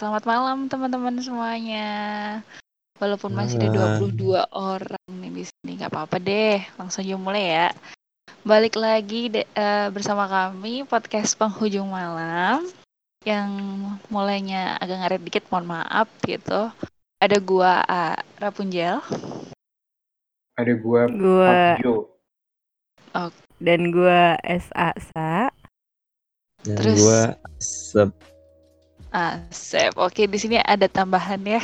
Selamat malam teman-teman semuanya. Walaupun masih ada 22 orang nih di sini, nggak apa-apa deh. Langsung aja mulai ya. Balik lagi de- eh, bersama kami podcast penghujung malam yang mulainya agak ngaret dikit, mohon maaf gitu. Ada gua ah, Rapunzel Ada gua Gua Fabio. dan gua SA Sa. Dan Terus- gua sep Asep. Oke, di sini ada tambahan ya.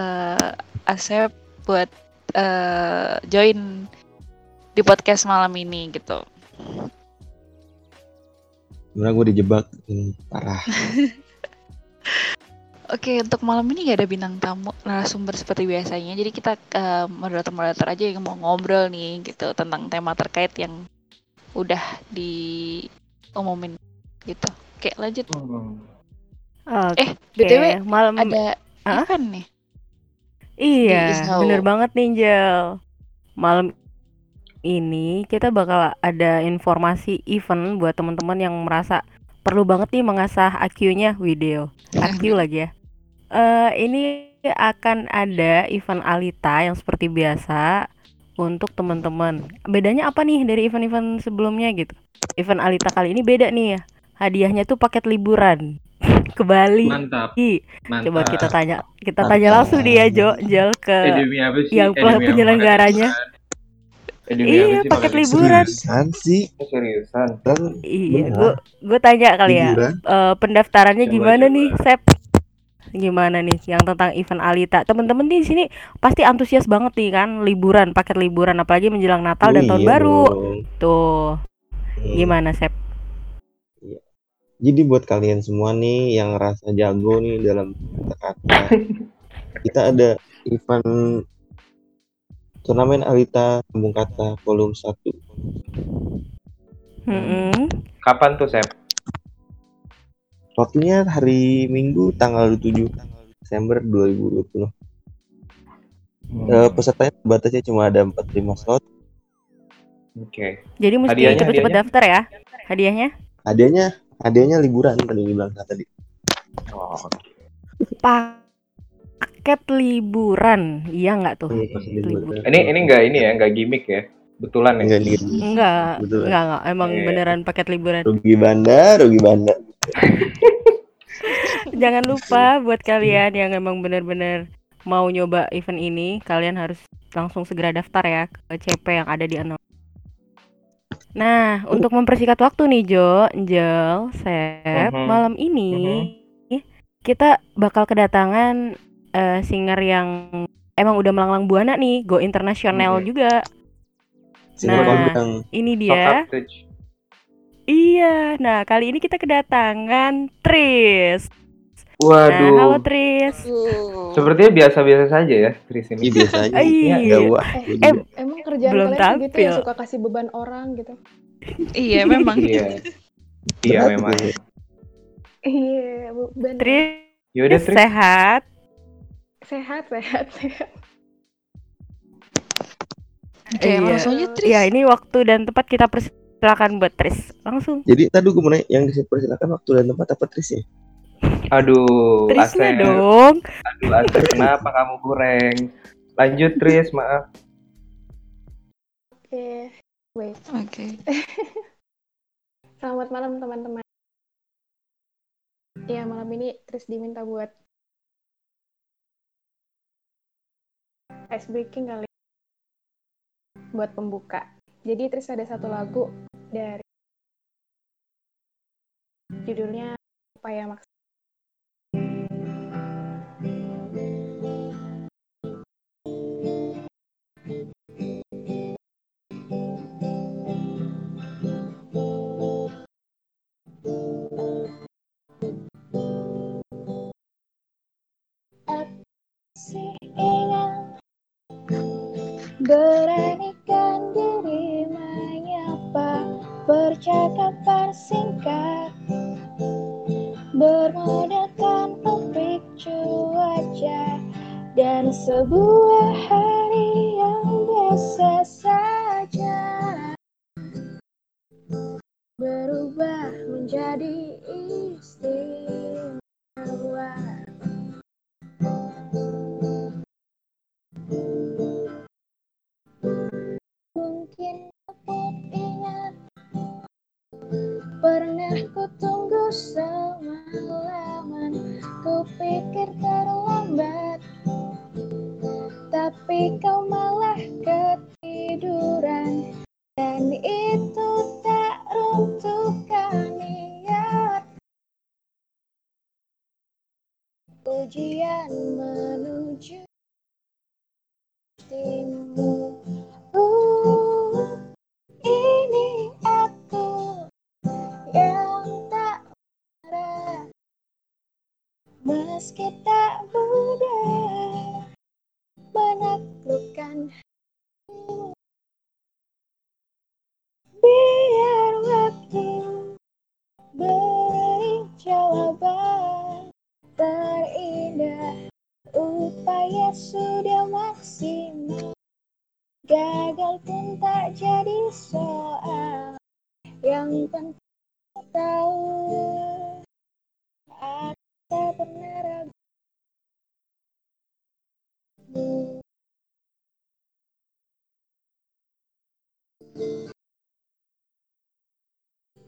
Eh Asep buat eh join di podcast malam ini gitu. sebenarnya gue dijebak ini parah. Oke, untuk malam ini nggak ada bintang tamu narasumber seperti biasanya. Jadi kita eh, moderator-moderator aja yang mau ngobrol nih gitu tentang tema terkait yang udah diumumin gitu. Oke, lanjut. Hmm. Oke, Eh, BTW malam ada Hah? event nih. Iya, bener banget nih Jel. Malam ini kita bakal ada informasi event buat teman-teman yang merasa perlu banget nih mengasah IQ-nya video. IQ lagi ya. Eh ini akan ada event Alita yang seperti biasa untuk teman-teman. Bedanya apa nih dari event-event sebelumnya gitu? Event Alita kali ini beda nih ya. Hadiahnya tuh paket liburan ke Bali. Mantap, mantap. Coba kita tanya, kita Mantap. tanya langsung ya Jo, Jel ke sih? yang Edemi penyelenggaranya. Iya, paket liburan. Seriusan sih Oh, seriusan. kan Iya, gue gue tanya kali ya, eh, pendaftarannya Coba, gimana coba. nih, Sep? Gimana nih yang tentang event Alita? Temen-temen di sini pasti antusias banget nih kan, liburan, paket liburan, apalagi menjelang Natal dan Oh, Tahun iya Baru. dong. Tuh, Hmm. gimana Sep? Jadi buat kalian semua nih yang rasa jago nih dalam kata-kata, kita ada event turnamen Alita Sambung Kata volume 1. Mm-mm. Kapan tuh, Sep? Waktunya hari Minggu tanggal 7 Desember 2020. Hmm. Eh, pesertanya batasnya cuma ada 45 slot. Oke. Jadi mesti cepet-cepet daftar ya, hadiahnya. Hadiahnya hadiahnya liburan tadi dibilang tadi. Oh, Paket liburan, iya nggak tuh? Iya, liburan. Ini ini enggak ini ya, enggak gimmick ya. Betulan ya. Enggak. Enggak, Betul. enggak, enggak. Emang Iya. beneran paket liburan. Rugi banda, rugi banda. Jangan lupa buat kalian yang emang bener-bener mau nyoba event ini, kalian harus langsung segera daftar ya ke CP yang ada di announce. Nah, untuk mempersingkat waktu nih Jo, Jel, Sep, Mhm. malam ini kita bakal kedatangan eh, singer yang emang udah melanglang buana nih, go internasional Mhm. juga. Singer Nah. kondang. Ini dia. Iya. Nah, kali ini kita kedatangan Tris. Nah, Waduh. halo Tris. Sepertinya biasa-biasa saja ya, Tris Ini ini. biasa aja. Iya. Enggak wah. Eh, Emang kerjaan Belum kalian gitu ya tampil. suka kasih beban orang gitu. Iya, memang. Iya. Iya Berat memang. tuh. Iya, beban. Tris Yaudah, Tris. sehat. Sehat, sehat, sehat. Oke, Iya. langsung aja Tris. Ya, ini waktu dan tempat kita persilakan buat Tris. Langsung. Jadi tadi gue mau nanya, yang dipersilakan waktu dan tempat apa Tris ya? Aduh, Trisnya Asep. dong. Aduh, Asep, kenapa kamu goreng? Lanjut, Tris, maaf. Oke. Wait. Oke. Selamat malam teman-teman. Iya, malam ini Tris diminta buat ice breaking kali buat pembuka. Jadi Tris ada satu lagu dari judulnya Upaya Maksa.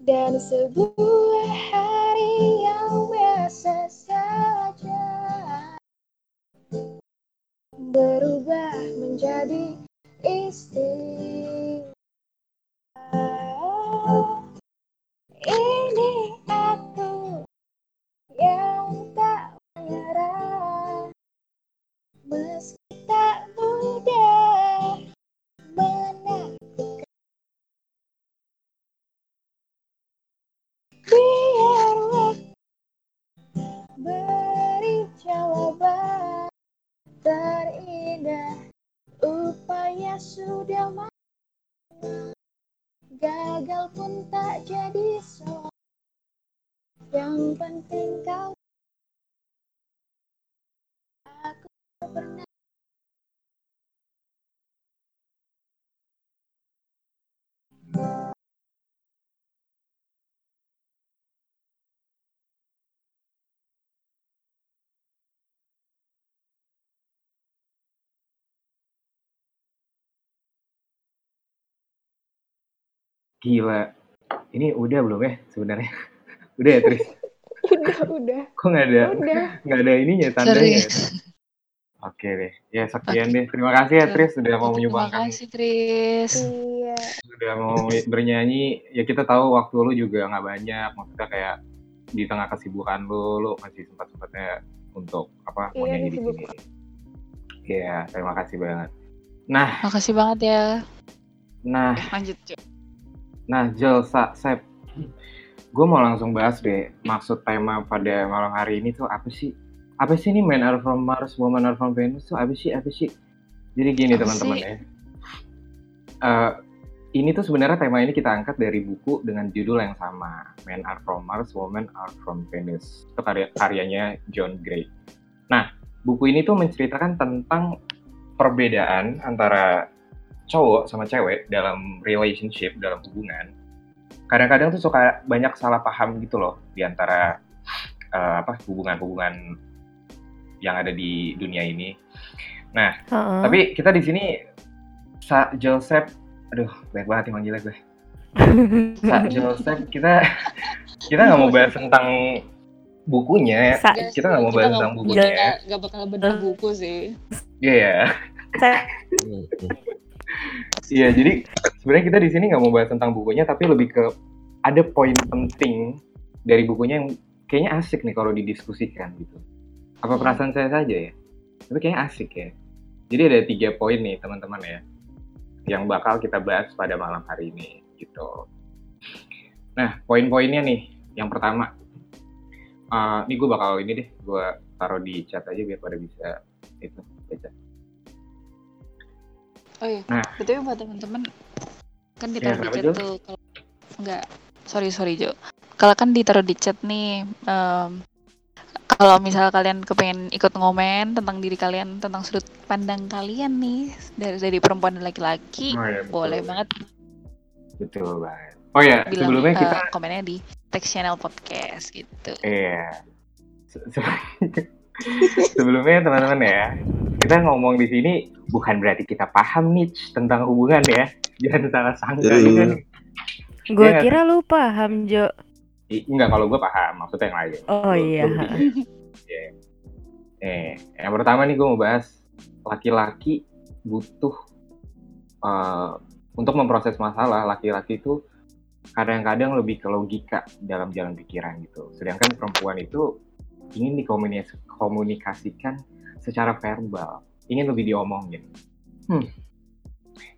Dan sebuah hari yang biasa saja. Berubah menjadi istimewa jadi soal Yang penting kau Aku pernah Gila. Ini udah belum ya sebenarnya? udah ya, Tris? Udah, udah, Kok nggak ada udah nggak ada ininya tandanya? Serius. Oke deh. Ya sekian deh. Terima kasih ya Tris sudah mau Terima menyumbangkan kasih, Tris. Iya, sudah mau bernyanyi. Ya kita tahu waktu lu juga nggak banyak. Maksudnya kayak di tengah kesibukan lu, lu masih sempat sempatnya untuk apa mau Iya, nyanyi di sini. Iya, terima kasih banget. Nah, Makasih banget ya. nah, lanjut, Cuk. Nah, Jel, Sa, Sep, gue mau langsung bahas deh maksud tema pada malam hari ini tuh apa sih? Apa sih ini Men Are From Mars, Women Are From Venus tuh apa sih? Apa sih? Jadi gini teman-teman ya. Eh, ini tuh sebenarnya tema ini kita angkat dari buku dengan judul yang sama, Men Are From Mars, Women Are From Venus. Itu karya karyanya John Gray. Nah, buku ini tuh menceritakan tentang perbedaan antara cowok sama cewek dalam relationship, dalam hubungan. Kadang-kadang tuh suka banyak salah paham gitu loh di antara eh, apa hubungan-hubungan yang ada di dunia ini. Heeh. Tapi kita di sini Sa Joseph, aduh banyak banget yang manggilnya gue. Sa Joseph, kita kita nggak mau bahas tentang bukunya. Sa- Enggak kita nggak mau bahas nggak- tentang kita bukunya. nggak- nggak bakal bedah buku sih. Iya. Hmm, Iya, jadi sebenarnya kita di sini nggak mau bahas tentang bukunya, tapi lebih ke ada poin penting dari bukunya yang kayaknya asik nih kalau didiskusikan gitu. Apa Hmm. perasaan saya saja ya? Tapi kayaknya asik ya. Jadi ada tiga poin nih teman-teman ya, yang bakal kita bahas pada malam hari ini gitu. Nah, poin-poinnya nih, yang pertama, eh, ini gue bakal ini deh, gue taruh di chat aja biar pada bisa itu baca. Oh iya, Nah. betul buat teman-teman kan Ya, ditaruh di kenapa, chat Jo? tuh kalau enggak sorry sorry Jo kalau kan ditaruh di chat nih em, kalau misal kalian kepengen ikut ngomen tentang diri kalian tentang sudut pandang kalian nih dari dari perempuan dan laki-laki Oh, iya, betul. boleh banget Betul banget. Oh ya, bilang sebelumnya eh, kita komennya di text channel podcast gitu Iya. Se- Sebelumnya teman-teman ya, kita ngomong di sini bukan berarti kita paham nih tentang hubungan ya. Jangan salah sangka juga nih. Gue Iya. kira lu paham, Jo. Enggak, kalau gue paham, maksudnya yang lain. Oh Lu- iya. lu- Oke. Eh, yang pertama nih gue mau bahas laki-laki butuh uh, untuk memproses masalah. Laki-laki itu kadang-kadang lebih ke logika dalam jalan pikiran gitu. Sedangkan perempuan itu ingin dikomunikasikan secara verbal, ingin lebih diomongin. Hmm.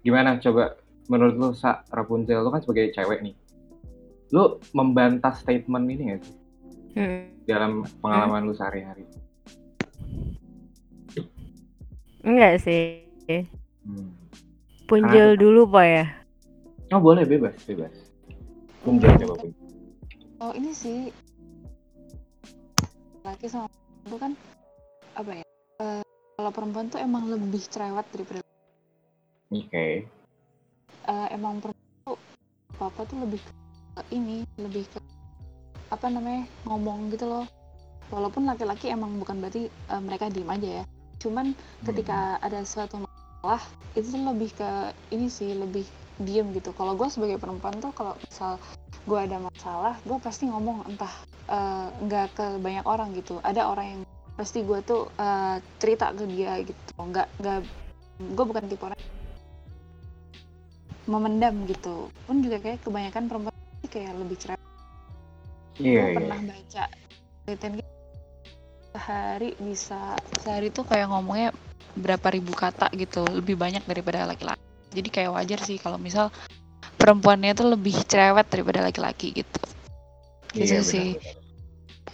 Gimana coba menurut lu Sa Rapunzel lu kan sebagai cewek nih. Lu membantah statement ini gak sih? Hmm. Dalam pengalaman hmm. lu sehari-hari? Enggak sih. Hmm. Punjel dulu pak ya? Oh boleh bebas bebas. Punjel coba punjel. Oh ini sih laki sama itu kan apa ya? Uh, kalau perempuan tuh emang lebih cerewet daripada. Oke. Okay. Uh, emang perempuan tuh apa tuh lebih ke ini lebih ke apa namanya ngomong gitu loh. Walaupun laki-laki emang bukan berarti uh, mereka diem aja ya cuman ketika hmm. ada suatu masalah itu lebih ke ini sih lebih diem gitu kalau gue sebagai perempuan tuh kalau misal gue ada masalah gue pasti ngomong entah eh, nggak uh, ke banyak orang gitu. Ada orang yang pasti gue tuh uh, cerita ke dia gitu. Nggak nggak gue bukan tipe orang memendam gitu. Pun juga kayak kebanyakan perempuan sih kayak lebih cerah yeah, gue yeah. pernah baca penelitian sehari bisa sehari tuh kayak ngomongnya berapa ribu kata gitu. Lebih banyak daripada laki-laki. Jadi kayak wajar sih kalau misal perempuannya tuh lebih cerewet daripada laki-laki gitu gitu iya, sih.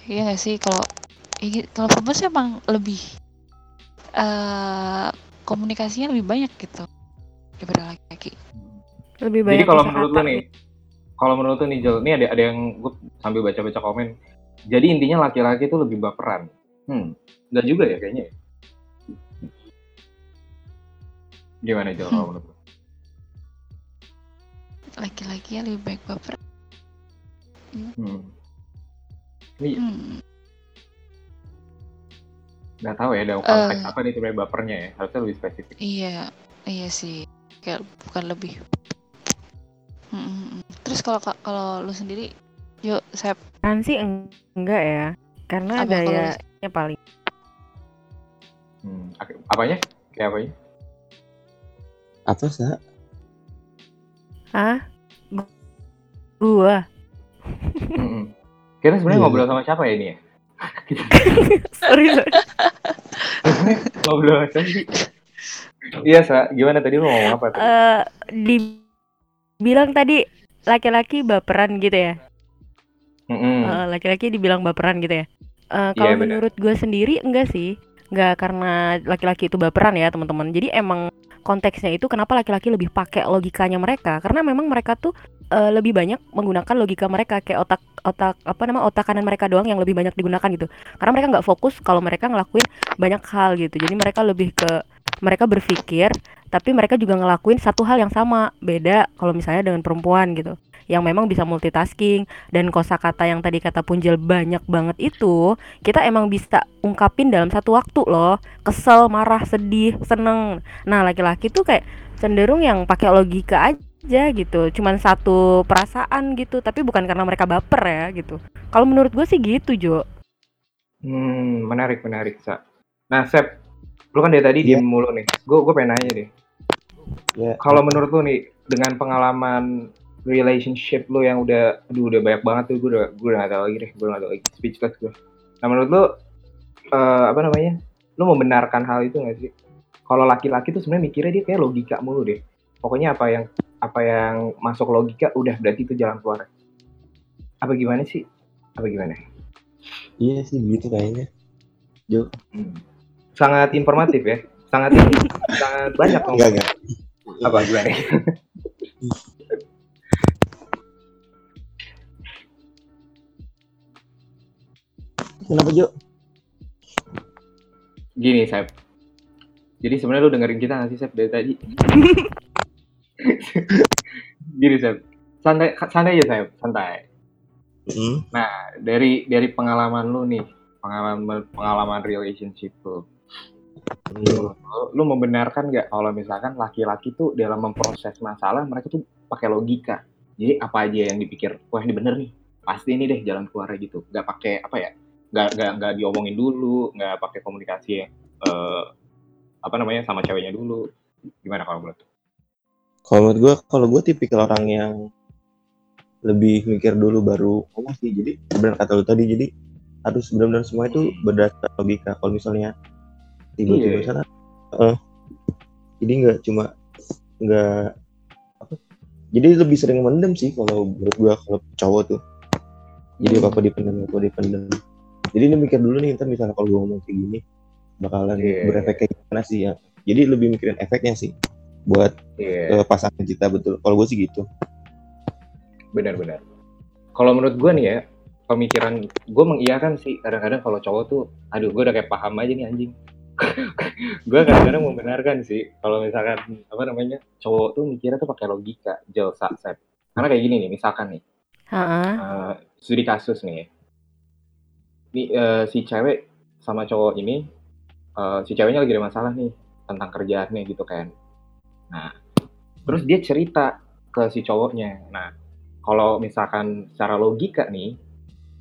iya gak sih kalau kalau perempuan sih emang lebih uh, komunikasinya lebih banyak gitu daripada laki-laki. Lebih banyak jadi kalau menurut lu nih kalau menurut lu nih Jel, ini ada ada yang gue sambil baca-baca komen. Jadi intinya laki-laki itu lebih baperan. Hmm, enggak juga ya kayaknya ya? Gimana itu kalau menurut Laki-laki yang lebih baik baper. Hmm. Ini hmm. Nggak tahu ya, dalam konteks uh, apa nih sebenarnya bapernya ya? Harusnya lebih spesifik. Iya, iya sih. Kayak bukan lebih. Hmm, hmm, hmm. Terus kalau kalau lu sendiri, yuk saya. Kan sih enggak ya, karena apa ada ya yang paling hmm, apanya kayak apanya apa sih ah gua hmm. kita sebenarnya yeah. ngobrol sama siapa ya ini ya? Sorry sorry ngobrol sama sih iya sa. Gimana tadi lu ngomong apa tadi? Uh, dibilang tadi laki-laki baperan gitu ya? Uh, laki-laki dibilang baperan gitu ya? Uh, kalau yeah, menurut gue sendiri enggak sih, enggak karena laki-laki itu baperan ya teman-teman. Jadi emang konteksnya itu kenapa laki-laki lebih pakai logikanya mereka? Karena memang mereka tuh uh, lebih banyak menggunakan logika mereka kayak otak otak apa nama otak kanan mereka doang yang lebih banyak digunakan gitu. Karena mereka nggak fokus kalau mereka ngelakuin banyak hal gitu. Jadi mereka lebih ke mereka berpikir tapi mereka juga ngelakuin satu hal yang sama. Beda kalau misalnya dengan perempuan gitu yang memang bisa multitasking. Dan kosakata yang tadi kata Punjel banyak banget itu kita emang bisa ungkapin dalam satu waktu loh. Kesel marah sedih seneng. Nah laki-laki tuh kayak cenderung yang pakai logika aja gitu. Cuman satu perasaan gitu tapi bukan karena mereka baper ya gitu. Kalau menurut gue sih gitu Jo. Hmm menarik menarik sa. Nah Sep lu kan dari tadi yeah. diem mulu nih. Gue gue pengen nanya deh. Yeah. kalau menurut lu nih dengan pengalaman relationship lo yang udah aduh udah banyak banget tuh gue udah gue udah gak tau lagi deh gue gak tau lagi. Speechless gue nah menurut lo uh, apa namanya lo membenarkan hal itu gak sih? Kalau laki-laki tuh sebenarnya mikirnya dia kayak logika mulu deh. Pokoknya apa yang apa yang masuk logika udah berarti itu jalan keluar. Apa gimana sih? Apa gimana? Iya sih gitu kayaknya. Jo hmm. sangat informatif ya. Sangat sangat banyak enggak enggak. Apa gimana Kenapa Jo? Gini Sep. Jadi sebenarnya lu dengerin kita nggak sih Sep dari tadi? Gini Sep. Santai santai aja Sep, santai. Mm. Nah dari dari pengalaman lu nih, pengalaman pengalaman relationship lu. Mm. Lu, lu membenarkan nggak kalau misalkan laki-laki tuh dalam memproses masalah mereka tuh pakai logika. Jadi apa aja yang dipikir, wah ini bener nih, pasti ini deh jalan keluarnya gitu. Gak pakai apa ya? Nggak nggak nggak diomongin dulu nggak pakai komunikasi eh, apa namanya sama ceweknya dulu gimana kalau menurut? Kalau menurut gue, kalau gue tipikal orang yang lebih mikir dulu baru ngomong sih. Jadi benar kata lu tadi, jadi harus benar-benar semua itu berdasarkan logika. Kalau misalnya tiba-tiba Iya. sana, eh, jadi nggak cuma nggak apa? Jadi lebih sering mendem sih kalau menurut gue kalau cowok tuh. Jadi Hmm. apa apa dipendam, apa dipendam. Jadi ini mikir dulu nih, ntar misalnya kalau gue ngomong kayak gini bakalan Iya. berefek kayak gimana sih ya. Jadi lebih mikirin efeknya sih buat Iya. ke pasangan kita betul. Kalau gue sih gitu. benar-benar. Kalau menurut gue nih ya, pemikiran gue mengiyakan sih kadang-kadang kalau cowok tuh, aduh gue udah kayak paham aja nih anjing. gue kadang-kadang membenarkan sih kalau misalkan apa namanya cowok tuh mikirnya tuh pakai logika, jel saksep. Karena kayak gini nih, misalkan nih, Heeh. eh, studi kasus nih, ya. Nih, eh, si cewek sama cowok ini, eh, si ceweknya lagi ada masalah nih tentang kerjaannya gitu kan. Nah, terus dia cerita ke si cowoknya. Nah, kalau misalkan secara logika nih,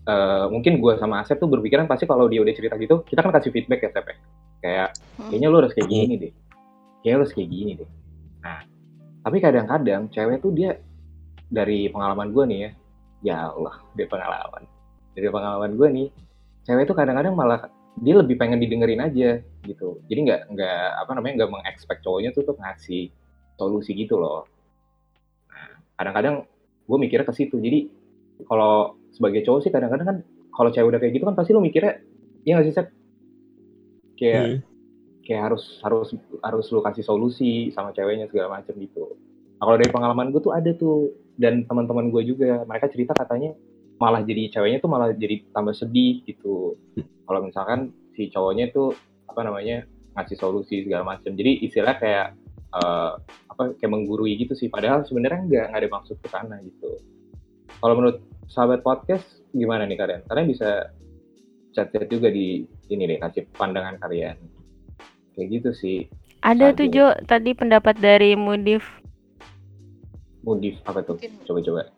eh, mungkin gue sama Asep tuh berpikiran pasti kalau dia udah cerita gitu, kita kan kasih feedback ya Sep ya. Kayak, Hmm. kayaknya lu harus kayak gini deh. Kayaknya lu harus kayak gini deh. Nah, tapi kadang-kadang cewek tuh dia dari pengalaman gue nih ya, ya Allah, dari pengalaman. Dari pengalaman gue nih, cewek tuh kadang-kadang malah dia lebih pengen didengerin aja gitu. Jadi nggak nggak apa namanya nggak mengekspek cowoknya tuh tuh ngasih solusi gitu loh. Nah, kadang-kadang gue mikirnya ke situ. Jadi kalau sebagai cowok sih kadang-kadang kan kalau cewek udah kayak gitu kan pasti lu mikirnya ya nggak sih Sep? Kayak Hmm. kayak harus harus harus lu kasih solusi sama ceweknya segala macam gitu. Nah, kalau dari pengalaman gue tuh ada tuh dan teman-teman gue juga mereka cerita katanya malah jadi ceweknya tuh malah jadi tambah sedih gitu. Kalau misalkan si cowoknya tuh apa namanya ngasih solusi segala macam. Jadi istilah kayak eh, apa kayak menggurui gitu sih. Padahal sebenarnya nggak nggak ada maksud ke sana gitu. Kalau menurut sahabat podcast gimana nih kalian? Kalian bisa chat-chat juga di ini deh kasih pandangan kalian. Kayak gitu sih. Ada tuh Jo tadi pendapat dari Mudif Mudif apa tuh? Coba-coba.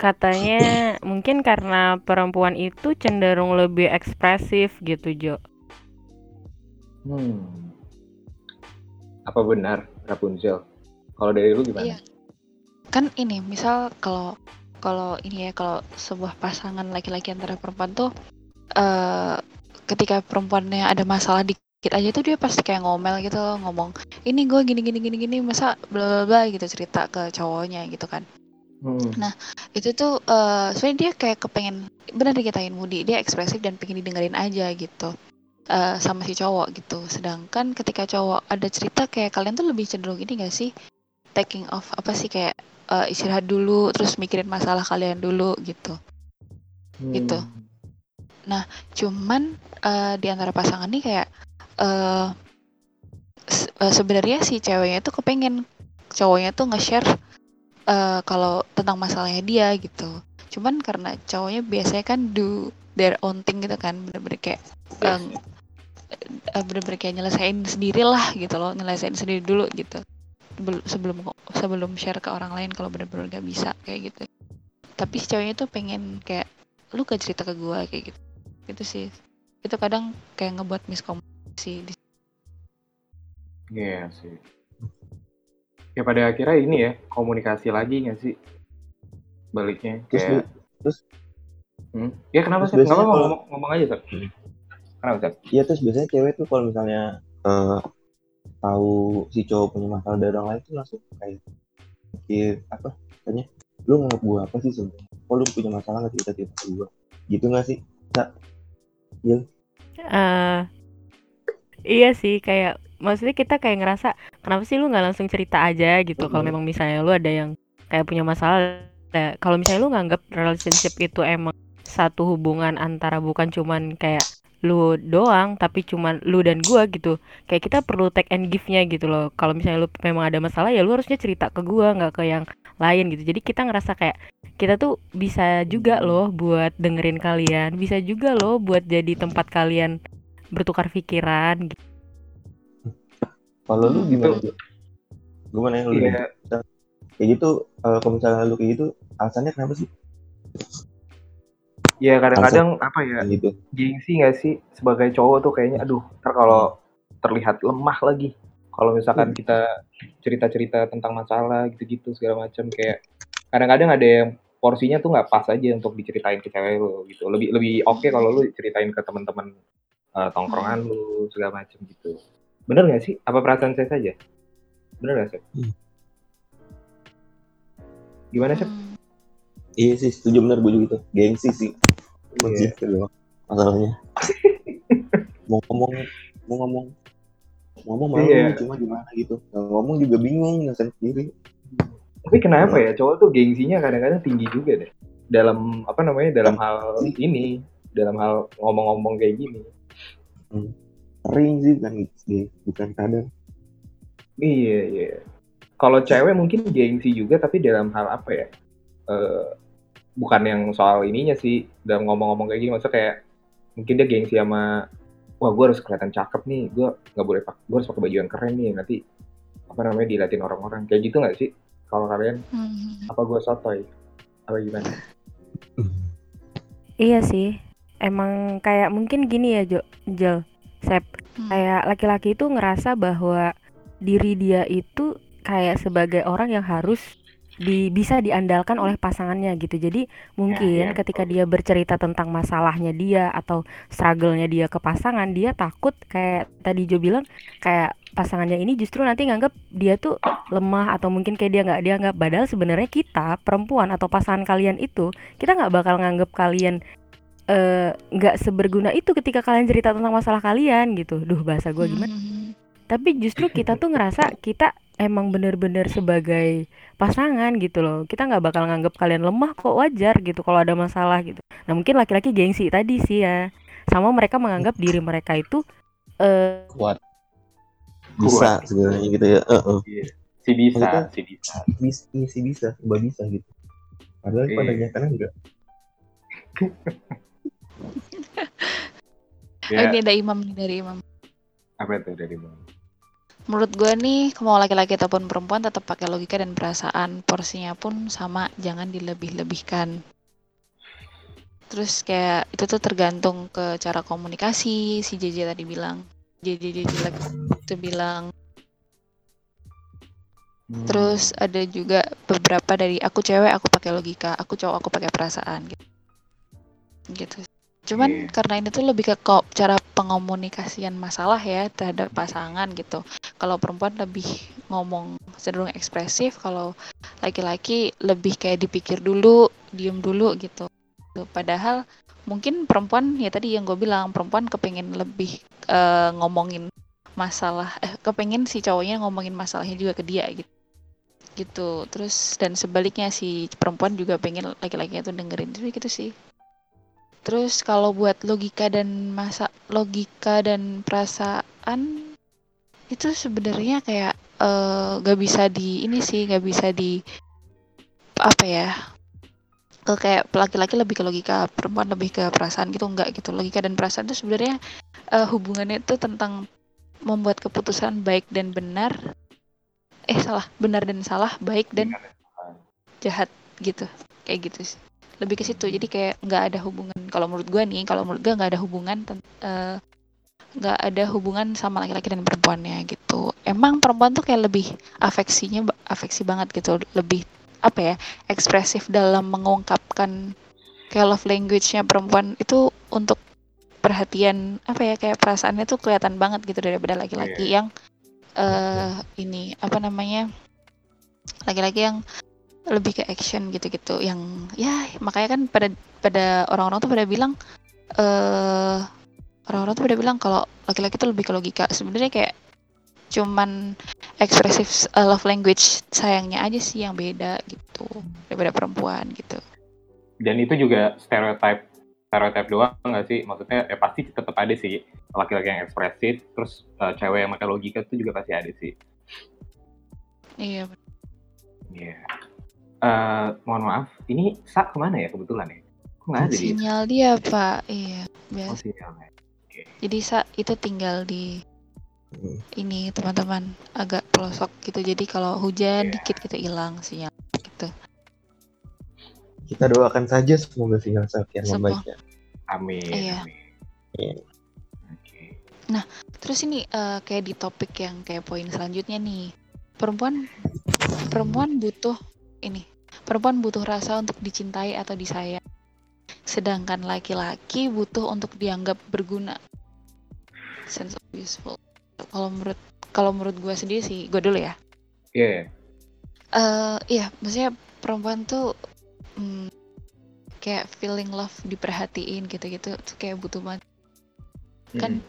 Katanya mungkin karena perempuan itu cenderung lebih ekspresif gitu Jo. Hmm. Apa benar Rapunzel? Kalau dari lu gimana? Iya. Kan ini, misal kalau kalau ini ya kalau sebuah pasangan laki-laki antara perempuan tuh eh ketika perempuannya ada masalah dikit aja tuh dia pasti kayak ngomel gitu loh, ngomong ini gue gini gini gini gini masa bla bla bla gitu cerita ke cowoknya gitu kan. Hmm. Itu tuh eh sebenarnya dia kayak kepengen benar dikatain Mudi, dia ekspresif dan pengen didengerin aja gitu. eh, sama si cowok gitu. Sedangkan ketika cowok ada cerita kayak kalian tuh lebih cenderung ini gak sih? Taking off apa sih kayak eh, istirahat dulu terus mikirin masalah kalian dulu gitu. gitu. Cuman eh, di antara pasangan nih kayak eh se- sebenarnya si ceweknya tuh kepengen cowoknya tuh nge-share eh, kalau tentang masalahnya dia gitu. Cuman karena cowoknya biasanya kan do their own thing gitu kan, bener-bener kayak eh, bener-bener kayak nyelesain sendiri lah gitu loh, nyelesain sendiri dulu gitu. Bel- sebelum sebelum share ke orang lain kalau bener-bener gak bisa kayak gitu. Tapi si ceweknya tuh pengen kayak lu gak cerita ke gua kayak gitu. Itu sih. Itu kadang kayak ngebuat miskomunikasi di Iya sih. Ya pada akhirnya ini ya komunikasi lagi nggak sih? Baliknya Terus kayak. terus- Hmm? Ya kenapa terus sih? Apa-apa kalau- ngomong, ngomong aja Seth. Kenapa Seth? Iya terus biasanya cewek tuh kalau misalnya eh, tahu si cowok punya masalah dari orang lain tuh langsung kayak mikir apa katanya lu nganggap gua apa sih sebenarnya? Oh lu punya masalah nggak cerita cerita ke gua? Gitu nggak sih? eh iya sih kayak maksudnya kita kayak ngerasa kenapa sih lu nggak langsung cerita aja? gitu. Kalau memang misalnya lu ada yang kayak punya masalah Nah, kalau misalnya lu nganggap relationship itu emang satu hubungan antara bukan cuman kayak lu doang tapi cuman lu dan gua gitu kayak kita perlu take and give-nya gitu loh. Kalau misalnya lu memang ada masalah ya lu harusnya cerita ke gua nggak ke yang lain gitu. Jadi kita ngerasa kayak kita tuh bisa juga loh buat dengerin kalian bisa juga loh buat jadi tempat kalian bertukar pikiran gitu. Kalau lu Hmm, gimana? itu-? Gimana yang lu Iya. Kayak gitu, eh, kalau misalnya lu kayak gitu, alasannya kenapa sih? Ya kadang-kadang apa ya gitu gengsi nggak sih sebagai cowok tuh kayaknya aduh ntar kalau terlihat lemah lagi kalau misalkan kita cerita-cerita tentang masalah gitu-gitu segala macam kayak kadang-kadang ada yang porsinya tuh nggak pas aja untuk diceritain ke cewek lo gitu lebih lebih oke kalau lu ceritain ke teman-teman eh, tongkrongan lu segala macam gitu bener nggak sih? Apa perasaan saya saja? Bener nggak sih Hmm. gimana sih Hmm. iya sih setuju bener. Gue juga gitu. Gengsi sih. Iya. Kunci doang masalahnya. Mau ngomong mau ngomong mau ngomong malu Iya. cuma gimana gitu. Nggak ngomong juga bingung ngerasain sendiri. Tapi kenapa ya? Cowok tuh gengsinya kadang-kadang tinggi juga deh. Dalam apa namanya dalam hal ini dalam hal ngomong-ngomong kayak gini. Sering sih bukan bukan kadang Iya iya. Kalau cewek mungkin gengsi juga tapi dalam hal apa ya? Eh, bukan yang soal ininya sih dalam ngomong-ngomong kayak gini maksudnya kayak mungkin dia gengsi sama wah gue harus kelihatan cakep nih gue nggak boleh pak gue harus pakai baju yang keren nih nanti apa namanya diliatin orang-orang kayak gitu nggak sih kalau kalian Hmm. apa gue sotoy apa gimana Iya sih. Emang kayak mungkin gini ya, Jo, Jel, Sep. Hmm. Kayak laki-laki itu ngerasa bahwa diri dia itu kayak sebagai orang yang harus di bisa diandalkan oleh pasangannya gitu. Jadi mungkin ya, ketika betul. dia bercerita tentang masalahnya dia atau struggle-nya dia ke pasangan, dia takut kayak tadi Jo bilang kayak pasangannya ini justru nanti nganggap dia tuh lemah atau mungkin kayak dia nggak dianggap. Padahal sebenarnya kita perempuan atau pasangan kalian itu kita nggak bakal nganggap kalian eh, nggak seberguna itu ketika kalian cerita tentang masalah kalian gitu. Duh bahasa gue gimana? Hmm. Tapi justru kita tuh ngerasa kita emang bener-bener sebagai pasangan gitu loh. Kita nggak bakal nganggap kalian lemah kok wajar gitu kalau ada masalah gitu. Nah mungkin laki-laki gengsi tadi sih ya. Sama mereka menganggap diri mereka itu eh kuat bisa sebenarnya gitu ya Heeh. si bisa Maksudnya- si bisa bisa sih bisa serba bisa gitu padahal Iya. pada nyatanya enggak Oh, ya ini ada imam nih dari imam. apa itu dari bang Menurut gue nih, mau laki-laki ataupun perempuan tetap pakai logika dan perasaan. Porsinya pun sama, jangan dilebih-lebihkan. Terus kayak itu tuh tergantung ke cara komunikasi. Si JJ tadi bilang, JJ jelek itu bilang. Hmm. Terus ada juga beberapa dari aku cewek aku pakai logika, aku cowok aku pakai perasaan gitu. Gitu. Cuman Iya. karena ini tuh lebih ke ko- cara pengomunikasian masalah ya terhadap pasangan gitu. Kalau perempuan lebih ngomong cenderung ekspresif, kalau laki-laki lebih kayak dipikir dulu, diem dulu gitu. Padahal mungkin perempuan ya tadi yang gue bilang perempuan kepengen lebih eh, ngomongin masalah, eh kepengen si cowoknya ngomongin masalahnya juga ke dia gitu gitu terus dan sebaliknya si perempuan juga pengen laki-lakinya tuh dengerin jadi gitu sih terus kalau buat logika dan masa logika dan perasaan itu sebenarnya kayak eh, gak bisa di ini sih gak bisa di apa ya ke kayak laki-laki lebih ke logika perempuan lebih ke perasaan gitu enggak gitu. Logika dan perasaan itu sebenarnya eh, hubungannya itu tentang membuat keputusan baik dan benar eh salah benar dan salah baik dan jahat gitu. Kayak gitu sih lebih ke situ. Jadi kayak nggak ada hubungan. Kalau menurut gua nih kalau menurut gua nggak ada hubungan eh, nggak ada hubungan sama laki-laki dan perempuannya gitu. Emang perempuan tuh kayak lebih afeksinya afeksi banget gitu. Lebih apa ya ekspresif dalam mengungkapkan kayak love language-nya perempuan. Itu untuk perhatian apa ya kayak perasaannya tuh kelihatan banget gitu daripada laki-laki yang eh ini apa namanya laki-laki yang lebih ke action gitu-gitu. Yang ya makanya kan pada pada orang-orang tuh pada bilang eh orang-orang tuh pada bilang kalau laki-laki tuh lebih ke logika. Sebenarnya kayak cuman ekspresif uh, love language sayangnya aja sih yang beda gitu daripada perempuan gitu. Dan itu juga stereotype stereotype doang nggak sih? Maksudnya ya pasti tetap ada sih. Laki-laki yang ekspresif terus uh, cewek yang pakai logika itu juga pasti ada sih. Iya Iya. Eh, mohon maaf ini sak ke mana ya kebetulan ya kok nggak ada dia sinyal dia pak iya oh biasa sinyalnya jadi sa itu tinggal di Hmm. ini teman-teman agak pelosok gitu jadi kalau hujan Iya. dikit gitu hilang sinyal gitu kita doakan saja semoga sinyal Safian membaik ya. Amin. Iya. amin. Iya. Oke. Terus ini eh, kayak di topik yang kayak poin selanjutnya nih. Perempuan perempuan butuh ini. Perempuan butuh rasa untuk dicintai atau disayang. Sedangkan laki-laki butuh untuk dianggap berguna. Sense of useful. Kalau menurut kalau menurut gue sendiri sih, gue dulu ya. Iya. iya. eh iya, maksudnya perempuan tuh hmm, kayak feeling love diperhatiin gitu-gitu tuh kayak butuh banget. Kan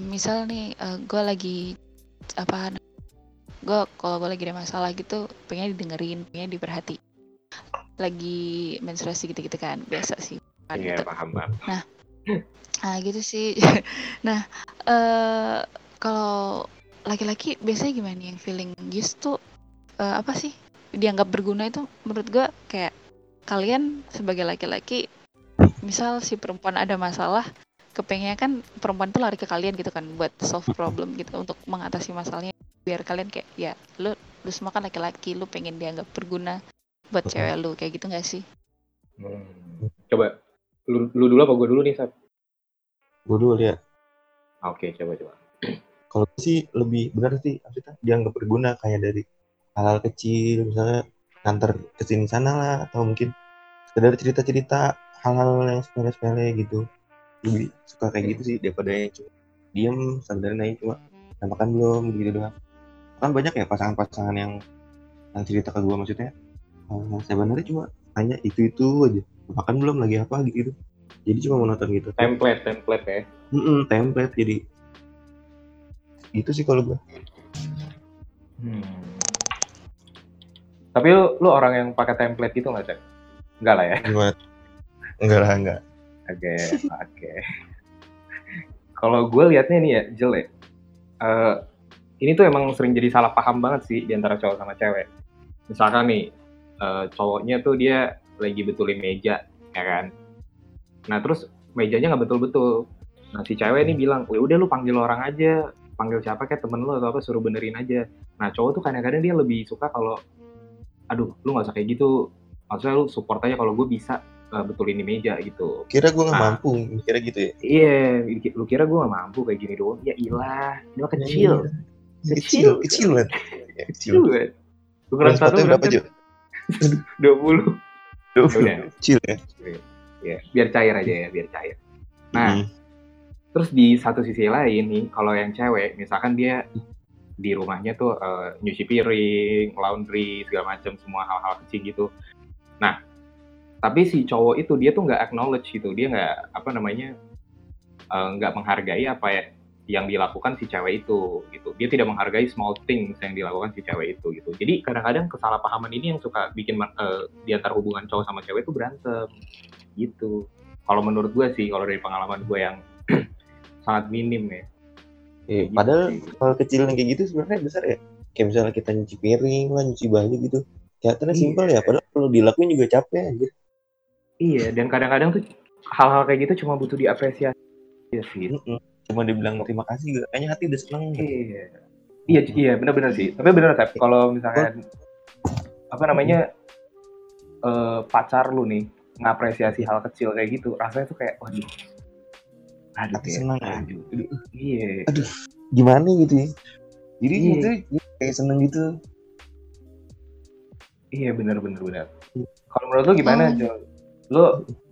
misal nih gue lagi apa gue kalau gue lagi ada masalah gitu pengen didengerin pengen diperhati lagi menstruasi gitu-gitu kan biasa sih kan Iya, gitu. paham paham. nah gitu sih nah eh kalau laki-laki biasanya gimana nih yang feeling used tuh eh, apa sih dianggap berguna itu menurut gue kayak kalian sebagai laki-laki misal si perempuan ada masalah kepengennya kan perempuan tuh lari ke kalian gitu kan buat solve problem gitu untuk mengatasi masalahnya biar kalian kayak ya lu lu semua kan laki-laki lu pengen dianggap berguna buat Betul. cewek lu kayak gitu gak sih Hmm. Coba lu, lu dulu apa gue dulu nih, Sat? Gue dulu ya. Oke, coba coba. Kalau sih lebih benar sih maksudnya dianggap berguna kayak dari hal-hal kecil misalnya nganter ke sini sana lah atau mungkin sekedar cerita-cerita hal-hal yang sepele-sepele gitu. Lebih suka kayak gitu sih daripada yang cuma diem sambil nanya cuma "Udah makan belum gitu doang. Kan banyak ya pasangan-pasangan yang yang cerita ke gue maksudnya "Eh, sebenarnya cuma tanya itu itu aja makan belum lagi apa gitu jadi cuma monoton gitu Template, template ya. Mm-mm, template jadi itu sih kalau gue Hmm. Tapi lu, lu orang yang pakai template gitu nggak, Sat? Enggak lah ya. gimana enggak lah enggak Oke, oke. Kalau gue liatnya nih ya, Jel ya. Ini tuh emang sering jadi salah paham banget sih di antara cowok sama cewek. Misalkan nih, eh, cowoknya tuh dia lagi betulin meja, ya kan? Nah terus mejanya nggak betul-betul. Nah si cewek ini bilang, "Ya udah lu panggil orang aja, panggil siapa kayak temen lu atau apa suruh benerin aja." Nah cowok tuh kadang-kadang dia lebih suka kalau, aduh lu nggak usah kayak gitu. Maksudnya lu support aja kalau gue bisa eh, betulin di meja gitu. kira gue nggak Ah. mampu kira gitu ya Iya, lu kira gue gak mampu kayak gini doang? Ya ilah, ini mah kecil. Iya, kecil kecil banget Kecil banget. Ukuran sepatu berapa Jo? Dua puluh. Duh, udah. kecil ya Ya, biar cair aja ya, biar cair. Nah, Mm. terus di satu sisi lain nih, kalau yang cewek, misalkan dia di rumahnya tuh eh, nyuci piring, laundry, segala macam semua hal-hal kecil gitu. Nah, tapi si cowok itu dia tuh nggak acknowledge gitu, dia nggak apa namanya eh, nggak menghargai apa ya yang dilakukan si cewek itu gitu. Dia tidak menghargai small things yang dilakukan si cewek itu gitu. Jadi kadang-kadang kesalahpahaman ini yang suka bikin eh, di antara hubungan cowok sama cewek itu berantem gitu. Kalau menurut gue sih, kalau dari pengalaman gue yang sangat minim ya. Eh, Gitu padahal sih. hal kecil yang kayak gitu sebenarnya besar ya kayak misalnya kita nyuci piring lah nyuci baju gitu kelihatannya Iya. simpel ya padahal kalau dilakuin juga capek anjir Iya, dan kadang-kadang tuh hal-hal kayak gitu cuma butuh diapresiasi sih. Mm-mm. Cuma dibilang terima kasih juga kayaknya hati udah seneng gitu. Iya, iya, iya, benar-benar sih. Tapi benar Tep, kalau misalkan apa namanya eh, pacar lu nih ngapresiasi hal kecil kayak gitu, rasanya tuh kayak waduh, aduh, hati kayak, seneng ya aduh, iya, gimana gitu ya jadi Iya. itu kayak seneng gitu iya benar-benar benar. Kalau menurut lu gimana, Oh. Jo? Lu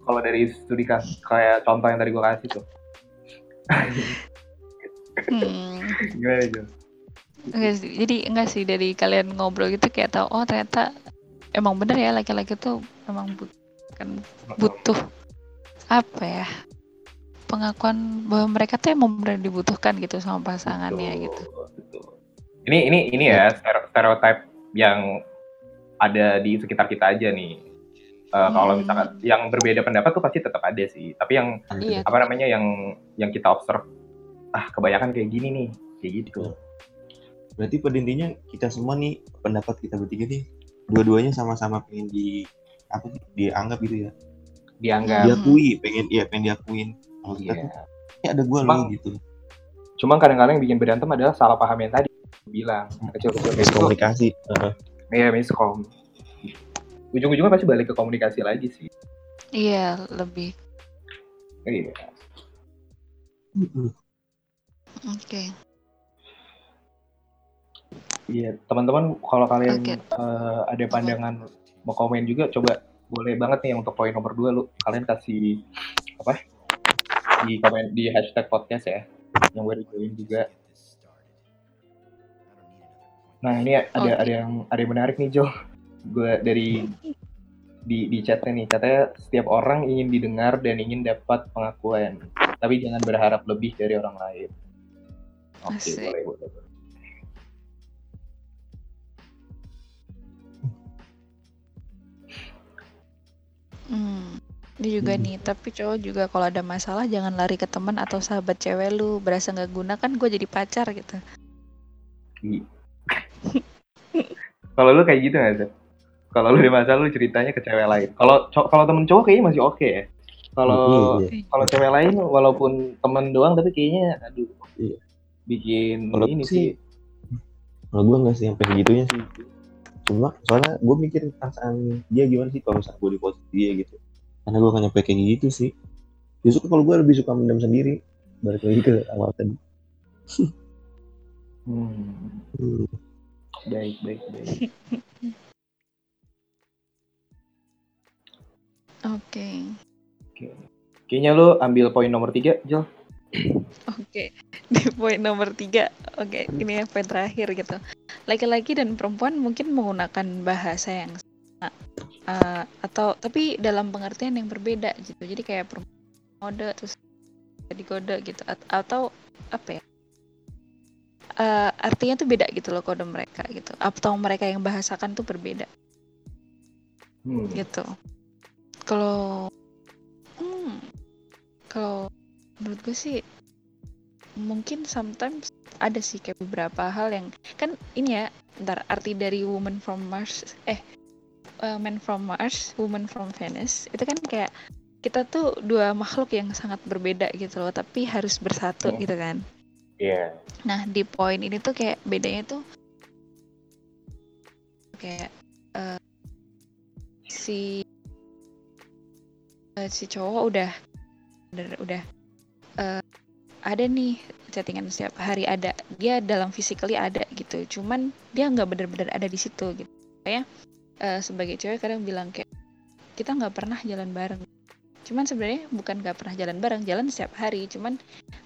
kalau dari studi kas kayak contoh yang tadi gua kasih tuh, Hmm. gimana Jo? Enggak. Jadi enggak sih dari kalian ngobrol gitu kayak tahu oh ternyata emang bener ya laki-laki tuh emang butuh kan butuh apa ya pengakuan bahwa mereka tuh emang benar dibutuhkan gitu sama pasangannya Betul, gitu. betul. Ini ini ini ya stereotip yang ada di sekitar kita aja nih. Eh, Kalau Hmm. misalkan yang berbeda pendapat tuh pasti tetap ada sih. Tapi yang Iya. apa namanya yang yang kita observe, ah kebanyakan kayak gini nih, kayak gitu. berarti pada intinya kita semua nih pendapat kita bertiga nih dua-duanya sama-sama pengen di apa sih dianggap gitu ya Dianggap. diakui pengen iya pengen diakuin kalau kita Iya. tuh "Ya ada gua Bang. loh gitu Cuma kadang-kadang yang bikin berantem adalah salah paham yang tadi bilang kecil-kecil kayak gitu. miskomunikasi Heeh. Iya miskom. Ujung-ujungnya pasti balik ke komunikasi lagi sih. Iya, lebih. Iya. Mm-mm. Oke. Iya, teman-teman kalau kalian Oke. eh, ada pandangan mau komen juga coba boleh banget nih untuk poin nomor dua lu kalian kasih apa di komen di hashtag podcast ya yang gue join juga. Nah ini ada Oke. ada yang ada yang menarik nih Jo. Gue dari di di chatnya nih katanya setiap orang ingin didengar dan ingin dapat pengakuan, tapi jangan berharap lebih dari orang lain. Oke Asik. boleh boleh. boleh. Hmm. Ini juga Hmm. nih, tapi cowok juga kalau ada masalah jangan lari ke teman atau sahabat cewek lu. Berasa nggak guna kan gue jadi pacar gitu. Kalau lu kayak gitu nggak sih? Kalau lu ada masalah lu ceritanya ke cewek lain. Kalau kalau temen cowok kayaknya masih oke ya. Kalau Iya, iya. kalau cewek lain walaupun temen doang tapi kayaknya aduh Iya. bikin Kalau ini sih, sih. Kalau gue nggak sih sampai segitunya sih. Cuma soalnya gue mikir perasaan dia gimana sih kalau misalnya gue di posisi dia gitu. Karena gue kan nyampe kayak gitu sih. Justru kalau gue lebih suka mendam sendiri. Balik lagi ke awal tadi. Hmm, Hmm. baik baik baik. Oke. Oke. Kayaknya lu ambil poin nomor tiga, Jel. Oke. Di poin nomor tiga. Oke, ini yang poin terakhir gitu. Laki-laki dan perempuan mungkin menggunakan bahasa yang sama. eh, atau tapi dalam pengertian yang berbeda gitu. Jadi kayak perempuan kode terus jadi kode gitu At- atau apa ya? Eh, artinya tuh beda gitu loh kode mereka gitu. Atau mereka yang bahasakan tuh berbeda. Hmm. gitu kalau hmm, kalau menurut gue sih mungkin sometimes ada sih kayak beberapa hal yang kan ini ya ntar arti dari woman from Mars eh uh, man from Mars woman from Venus itu kan kayak kita tuh dua makhluk yang sangat berbeda gitu loh tapi harus bersatu Hmm. gitu kan Iya. Nah, di poin ini tuh kayak bedanya tuh kayak eh, si eh, si cowok udah udah, udah eh, ada nih chattingan setiap hari ada dia dalam physically ada gitu cuman dia nggak benar-benar ada di situ gitu kayak eh, sebagai cewek kadang bilang kayak kita nggak pernah jalan bareng cuman sebenarnya bukan nggak pernah jalan bareng jalan setiap hari cuman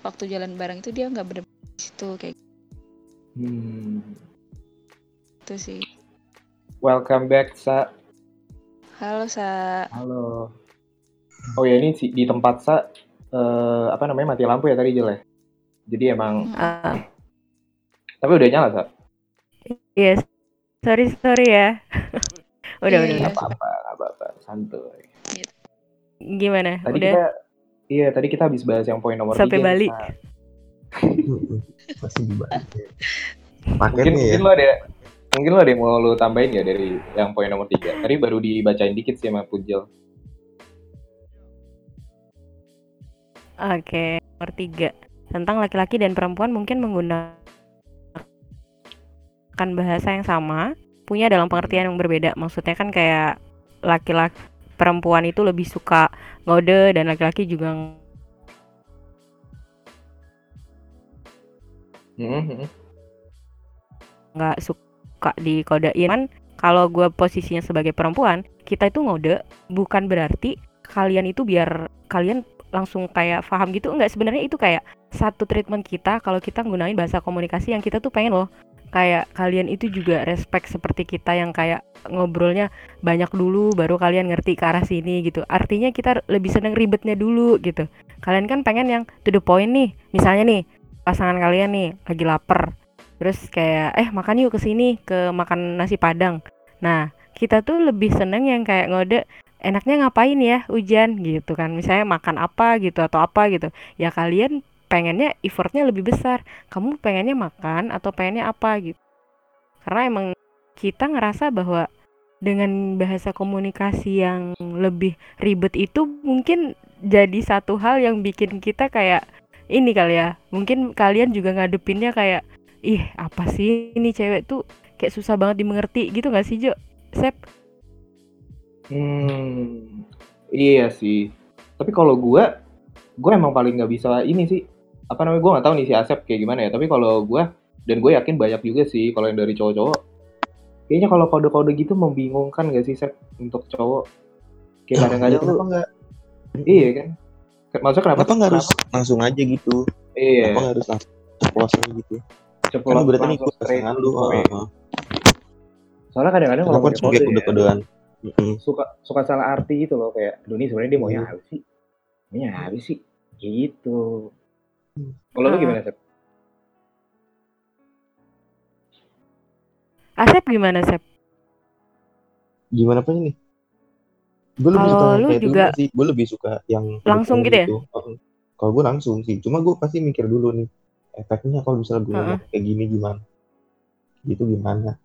waktu jalan bareng itu dia nggak benar di situ kayak Hmm. gitu sih Welcome back, Sa. halo sa Halo. Oh ya ini si- di tempat Sa eh, apa namanya mati lampu ya tadi Jel ya. Jadi emang. Ah, tapi udah nyala Sa. yes. Sorry, sorry ya. udah, Iya, udah. iya. Nggak apa-apa, nggak apa-apa, santuy. Gimana? Tadi udah? kita iya tadi kita habis bahas yang poin nomor Sampai tiga, Bali. Sa. Masih dibalik ya. Mungkin ya. mungkin lo ada mungkin lo ada yang mau lo tambahin ya dari yang poin nomor tiga. Tadi baru dibacain dikit sih sama Pujel. Oke, nomor tiga. Tentang laki-laki dan perempuan mungkin menggunakan bahasa yang sama, punya dalam pengertian yang berbeda. Maksudnya kan kayak laki-laki perempuan itu lebih suka ngode dan laki-laki juga ng- Hmm, hmm. nggak suka dikodein. Kan kalau gue posisinya sebagai perempuan, kita itu ngode bukan berarti kalian itu biar kalian langsung kayak paham gitu enggak. Sebenarnya itu kayak satu treatment kita kalau kita gunain bahasa komunikasi yang kita tuh pengen loh. Kayak kalian itu juga respect seperti kita yang kayak ngobrolnya banyak dulu baru kalian ngerti ke arah sini gitu. Artinya kita lebih seneng ribetnya dulu gitu. Kalian kan pengen yang to the point nih. Misalnya nih pasangan kalian nih lagi lapar. Terus kayak eh makan yuk ke sini ke makan nasi padang. Nah kita tuh lebih seneng yang kayak ngode enaknya ngapain ya hujan? Gitu kan. Misalnya makan apa gitu atau apa gitu. Ya kalian pengennya effortnya lebih besar. Kamu pengennya makan atau pengennya apa? Gitu. Karena emang kita ngerasa bahwa dengan bahasa komunikasi yang lebih ribet itu mungkin jadi satu hal yang bikin kita kayak ini kali ya. Mungkin kalian juga ngadepinnya kayak ih apa sih ini cewek tuh kayak susah banget dimengerti. Gitu gak sih Jo? Sep? Hmm, iya sih. Tapi kalau gue, gue emang paling nggak bisa ini sih. Apa namanya? Gue nggak tahu nih si Asep kayak gimana ya. Tapi kalau gue dan gue yakin banyak juga sih kalau yang dari cowok-cowok. Kayaknya kalau kode-kode gitu membingungkan gak sih Sep untuk cowok? Kayak kadang-kadang kenapa lu, iya kan? Maksudnya kenapa? kenapa nggak harus langsung aja gitu Iya, kenapa nggak harus langsung ceplosan gitu kan ceplos berarti ikut pasangan lu the point. heeh. Soalnya kadang-kadang kalau kenapa pakai harus pakai kode ya, suka suka salah arti gitu loh kayak ini sebenarnya dia maunya Iya. apa sih. Maunya apa sih. Gitu. Kalau lu Ah. gimana Sep? Asep gimana Sep? gimana apa ini. Gue lebih suka yang lu kayak juga sih. Gue lebih suka yang langsung dukung gitu ya? Heeh. kalau gue langsung sih. Cuma gue pasti mikir dulu nih efeknya kalau misalnya gue ngomong kayak gini gimana? Gitu gimana?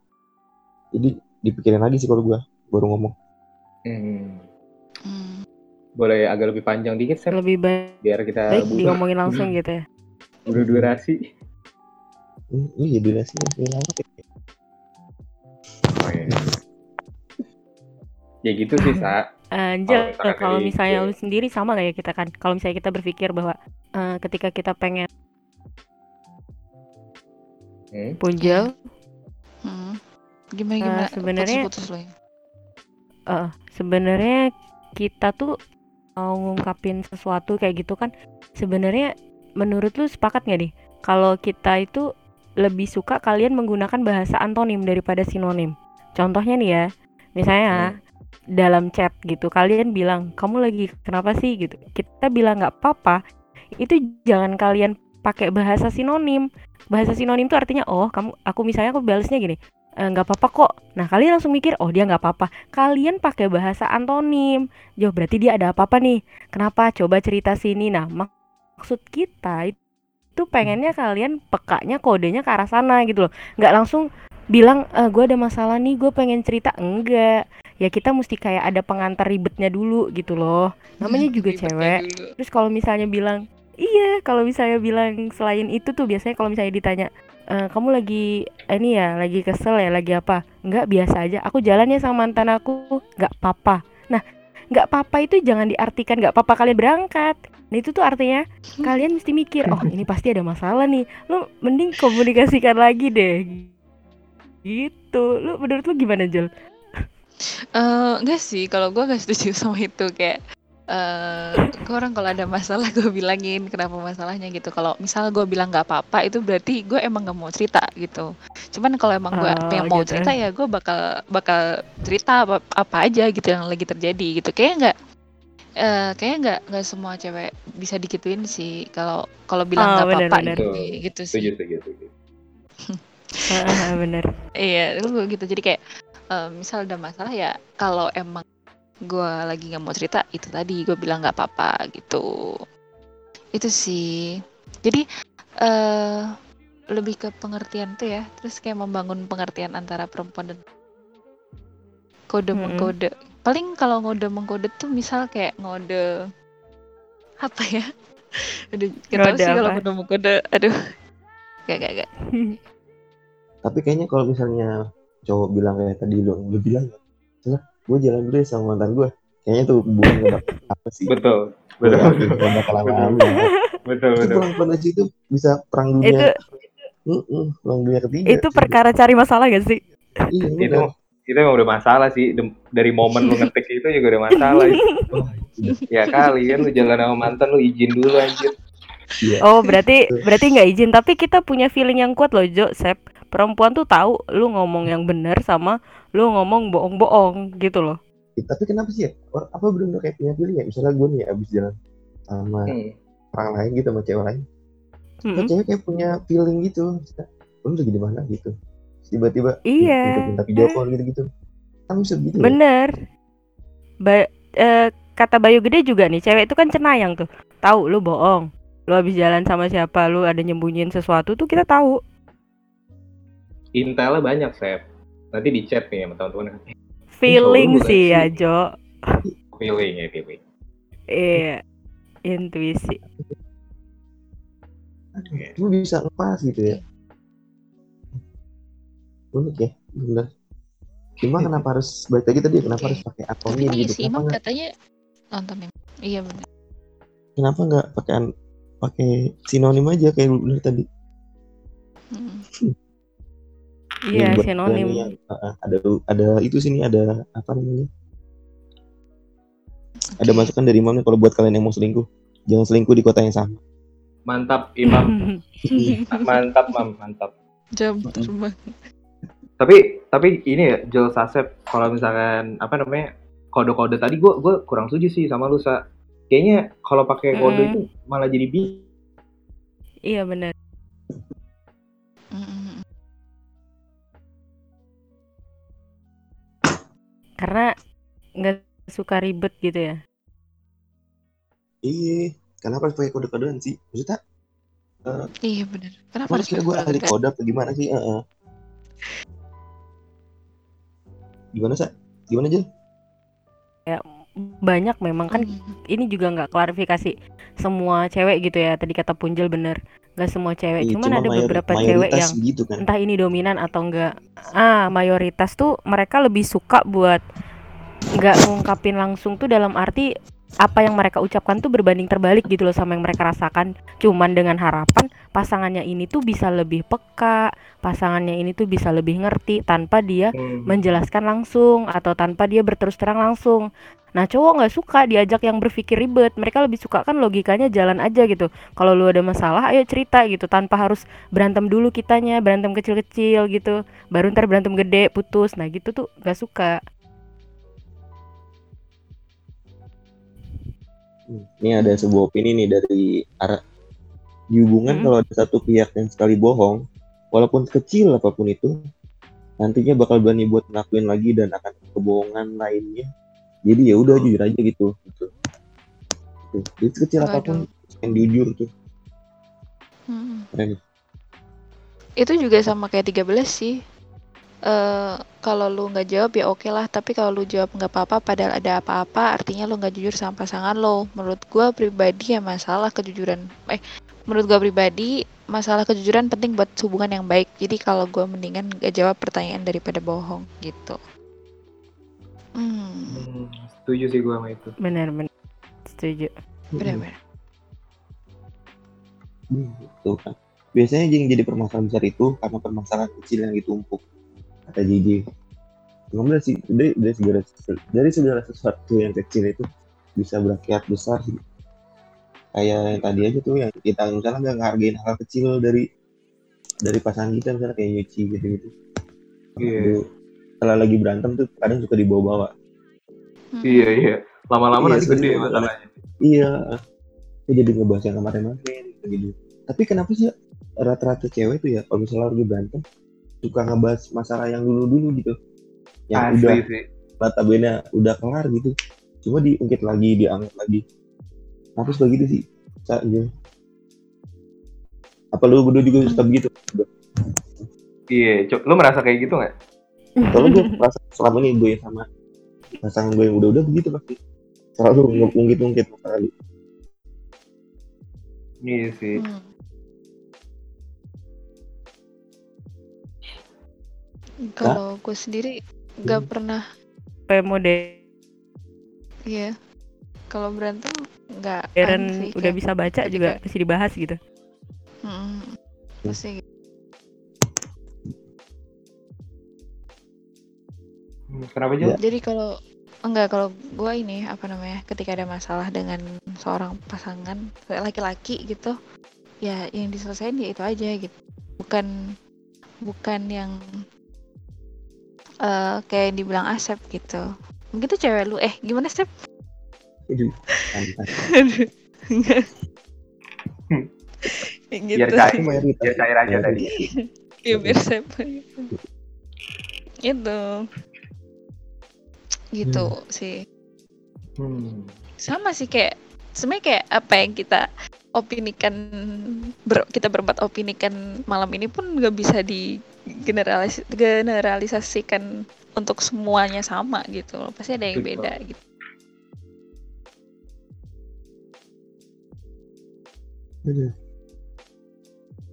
Jadi dipikirin lagi sih kalau gue baru ngomong Hmm, Hmm. boleh agak lebih panjang dikit Sep Lebih baik, biar kita baik bu- diomongin langsung gitu ya. buru durasi Hmm, iya durasi masih lama kayak oh, iya. ya gitu sih sa Anjir, misalkan kalau misalnya gue- lu sendiri sama gak ya kita kan? Kalau misalnya kita berpikir bahwa eh, ketika kita pengen Hmm? punjel, Hmm. Gimana Eh, gimana? sebenarnya- putus-putus lu eh, sebenarnya kita tuh mau ngungkapin sesuatu kayak gitu kan sebenarnya menurut lu sepakat gak nih? Kalau kita itu lebih suka kalian menggunakan bahasa antonim daripada sinonim. Contohnya nih ya misalnya dalam chat gitu kalian bilang kamu lagi kenapa sih? gitu. Kita bilang nggak apa-apa. Itu jangan kalian pakai bahasa sinonim. Bahasa sinonim itu artinya oh kamu aku misalnya aku balasnya gini "Eh, nggak apa-apa kok. Nah kalian langsung mikir oh dia nggak apa-apa. Kalian pakai bahasa antonim. Jauh berarti dia ada apa-apa nih? Kenapa? Coba cerita sini. Nah mak- maksud kita itu pengennya kalian pekanya kodenya ke arah sana gitu loh. Nggak langsung bilang gue ada masalah nih gue pengen cerita. Enggak. Ya kita mesti kayak ada pengantar ribetnya dulu gitu loh. Namanya juga cewek. dulu. terus kalau misalnya bilang iya kalau misalnya bilang selain itu tuh biasanya kalau misalnya ditanya "Eh, kamu lagi eh, ini ya lagi kesel ya lagi apa? Nggak biasa aja. Aku jalannya sama mantan aku. Nggak apa-apa nah nggak apa-apa itu jangan diartikan nggak apa-apa kalian berangkat. Nah itu tuh artinya kalian mesti mikir oh ini pasti ada masalah nih. Lu mending komunikasikan lagi deh. Gitu. Lu menurut lu gimana Jel? Eh, enggak sih, kalau gue gak setuju sama itu kayak eh gue orang kalau ada masalah gue bilangin kenapa masalahnya gitu. Kalau misal gue bilang nggak apa-apa itu berarti gue emang nggak mau cerita gitu. Cuman kalau emang gue Oh, pengen mau gitu. cerita ya gue bakal bakal cerita apa, apa aja gitu yang lagi terjadi gitu. Kayaknya nggak eh kayaknya nggak nggak semua cewek bisa dikituin sih kalau kalau bilang Oh, nggak bener, apa-apa gitu, gitu sih. setuju setuju setuju Ah, bener Iya, lu gitu. Jadi kayak eh, misal ada masalah ya kalau emang gue lagi nggak mau cerita itu tadi gue bilang nggak apa-apa gitu. Itu sih. Jadi eh lebih ke pengertian tuh ya. Terus kayak membangun pengertian antara perempuan dan kode mengkode. Paling kalau ngode mengkode tuh misal kayak ngode apa ya? Aduh, Ngode sih kalau ngode mengkode. Aduh. Gak, gak, gak. tapi kayaknya kalau misalnya cowok bilang kayak tadi lu lu bilang lah gue jalan dulu ya sama mantan gue kayaknya tuh hubungan gak bakal apa sih? Betul betul. gak bakal lama-lama betul itu betul. pelan-pelan aja itu bisa perang itu dunia Mm-mm, perang dunia ketiga itu perkara cari masalah gak sih? Iya itu itu emang udah masalah sih. Dari momen lu ngetik itu juga udah masalah. Ya kali kan lu jalan sama mantan lu izin dulu anjir. Iya. Oh berarti berarti nggak izin. Tapi kita punya feeling yang kuat loh Jo Sep perempuan tuh tahu lu ngomong yang benar sama lu ngomong bohong-bohong gitu loh. Ya, tapi kenapa sih ya? Or- apa bener kayak punya feeling ya? Misalnya gue nih abis jalan sama Hmm. orang lain gitu sama cewek lain. Mm-mm. Terus cewek kayak punya feeling gitu Maksudnya, lu lagi di mana? gitu. Tiba-tiba Iya. minta, video call gitu-gitu. Kan bisa gitu ya? bener. Ba- eh, kata Bayu Gede juga nih cewek itu kan cenayang tuh. Tahu lu bohong. Lu habis jalan sama siapa? Lu ada nyembunyiin sesuatu tuh kita tahu intelnya banyak Sep nanti di chat nih sama teman-teman feeling bukan sih ya sih. Jo feeling ya feeling iya intuisi lu bisa ngepas gitu ya unik ya bener Cuma kenapa harus balik lagi tadi kenapa harus pakai Tapi atomin nih gitu? si Kenapa Imam nggak katanya nonton Imam. Iya benar. kenapa nggak pakai pakai sinonim aja kayak lu bener tadi? Mm. Iya, buat sinonim. yang, uh, uh, ada ada itu sini ada apa namanya? Ada Oke. masukan dari Imam nih kalau buat kalian yang mau selingkuh, jangan selingkuh di kota yang sama. Mantap Imam, mantap Mam, mantap. Jam terbang. Tapi tapi ini ya Joel Sasep kalau misalkan apa namanya kode-kode tadi gue gue kurang setuju sih sama lu sa. Kayaknya kalau pakai kode Mm. itu malah jadi bi. Iya benar. Karena nggak suka ribet gitu ya. Iya, kenapa harus pakai kode-kodean sih? Maksudnya, Iya benar. Kenapa harus kira gue ahli kode apa gimana sih? Heeh. Gimana sih? Gimana aja? Banyak memang kan Mm. ini juga nggak klarifikasi semua cewek gitu ya. Tadi kata Punjel bener. Nggak semua cewek. Iya, Cuman cuma ada mayor- beberapa cewek yang gitu kan. entah ini dominan atau enggak ah mayoritas tuh mereka lebih suka buat nggak ngungkapin langsung tuh dalam arti apa yang mereka ucapkan tuh berbanding terbalik gitu loh sama yang mereka rasakan cuman dengan harapan pasangannya ini tuh bisa lebih peka pasangannya ini tuh bisa lebih ngerti tanpa dia Hmm. menjelaskan langsung atau tanpa dia berterus terang langsung nah cowok nggak suka diajak yang berpikir ribet. Mereka lebih suka kan logikanya jalan aja gitu. Kalau lu ada masalah ayo cerita gitu. Tanpa harus berantem dulu kitanya berantem kecil-kecil gitu. Baru ntar berantem gede putus. Nah gitu tuh gak suka. Ini ada sebuah opini nih dari arah di hubungan Hmm. kalau ada satu pihak yang sekali bohong, walaupun kecil apa pun itu, nantinya bakal berani buat ngelakuin lagi dan akan kebohongan lainnya. Jadi ya udah jujur aja gitu. gitu. Tuh, sekecil Waduh. apa pun yang jujur tuh Mm. keren. Itu juga sama kayak 13 sih. Eh kalau lu nggak jawab ya oke lah, tapi kalau lu jawab nggak apa-apa padahal ada apa-apa, artinya lu nggak jujur sama pasangan lo. Menurut gua pribadi ya masalah kejujuran. Eh, menurut gua pribadi masalah kejujuran penting buat hubungan yang baik. Jadi kalau gua mendingan gak jawab pertanyaan daripada bohong gitu. Hmm, Hmm, setuju sih gue sama itu. benar-benar setuju benar-benar. Hmm, Tuh kan. Biasanya yang jadi permasalahan besar itu karena permasalahan kecil yang ditumpuk. Kata JJ. Ngomong sih dari, dari segala dari segala sesuatu yang kecil itu bisa berakibat besar sih. Kayak yang tadi aja tuh yang kita misalnya nggak ngehargain hal kecil dari dari pasangan kita misalnya kayak nyuci gitu gitu. Iya. Setelah lagi berantem tuh kadang suka dibawa-bawa. Hmm. Iya iya. Lama-lama Iya, nanti gede masalahnya. Iya. Aku jadi ngebahas yang kemarin-kemarin gitu. Tapi kenapa sih ya, rata-rata cewek tuh ya kalau misalnya lagi berantem suka ngebahas masalah yang dulu-dulu gitu. Yang Asli udah sih. notabene udah kelar gitu. Cuma diungkit lagi, diangkat lagi. Kenapa suka gitu sih? Sa aja. Apa lu berdua juga suka begitu? Iya, Cok. Lu merasa kayak gitu nggak? Kalau gue merasa selama ini gue yang sama pasangan gue yang udah-udah begitu pasti. Selalu lu. Iya sih. Hmm. Kalau gue sendiri nggak Hmm. pernah, kayak mode ya. Kalau berantem nggak sih, udah kayak- bisa baca juga masih dibahas gitu Mm, pasti Hmm, Kenapa Ya. aja? Jadi kalau enggak kalau gue ini apa namanya, ketika ada masalah dengan seorang pasangan laki-laki gitu, ya yang diselesain ya itu aja gitu. Bukan bukan yang eh kayak dibilang Asep gitu. Mungkin tuh cewek lu, eh gimana Sep? Enggak. gitu. Biar cair, Mayoritas. biar cair aja tadi. ya biar Sep gitu. Gitu. Gitu sih. Hmm. sama sih kayak sebenarnya kayak apa yang kita opinikan ber- kita berempat opinikan malam ini pun nggak bisa di generalis generalisasikan untuk semuanya sama gitu loh pasti ada yang Betul. beda gitu Aduh.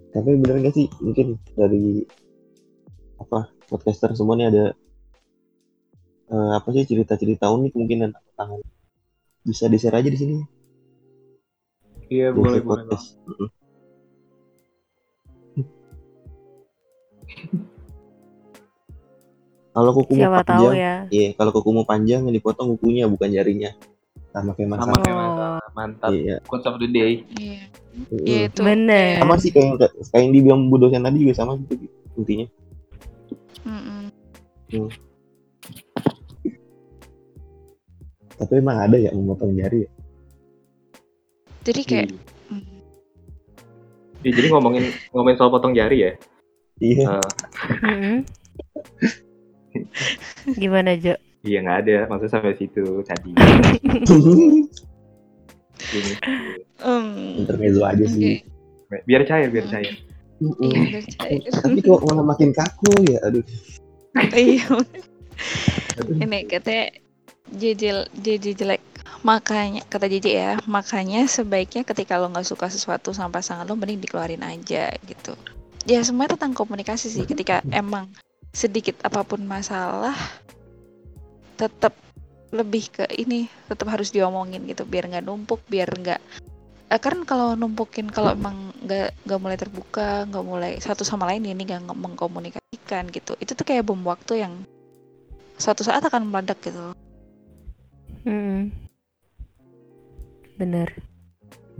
Tapi bener gak sih mungkin dari apa podcaster semua nih ada eh, apa sih cerita-cerita unik mungkin tentang tangan bisa di share aja di sini Iya, di boleh, boleh. Kalau kukumu Siapa tahu panjang ya. iya kalau kukumu panjang yang dipotong kukunya bukan jarinya sama kayak Sama masalah kayak Oh. masalah. Mantap. iya Quotes of the day. Iya. Iya itu. Bener. sama sih kayak yang kayak yang dibilang bu dosen tadi juga sama gitu intinya Mm-mm. Tapi emang ada ya memotong jari ya? Jadi kayak Iya. mm, Iya, jadi ngomongin ngomongin soal potong jari ya. iya Mm-mm. Gimana Jo? iya nggak ada, maksudnya sampai situ tadi. Gini. em, intermezzo aja oke. sih Biar cair, biar cair. Iya, biar cair. tapi kok malah makin kaku ya aduh Iya. Ini katanya JJ JJ jelek. Makanya kata JJ ya, makanya sebaiknya ketika lo nggak suka sesuatu sama pasangan lo mending dikeluarin aja gitu. Ya semuanya tentang komunikasi sih. Ketika emang sedikit apa pun masalah tetap lebih ke ini tetap harus diomongin gitu biar nggak numpuk biar nggak eh, kan kalau numpukin kalau emang nggak nggak mulai terbuka nggak mulai satu sama lain ini nggak mengkomunikasikan gitu itu tuh kayak bom waktu yang suatu saat akan meledak gitu Mm-mm. Bener.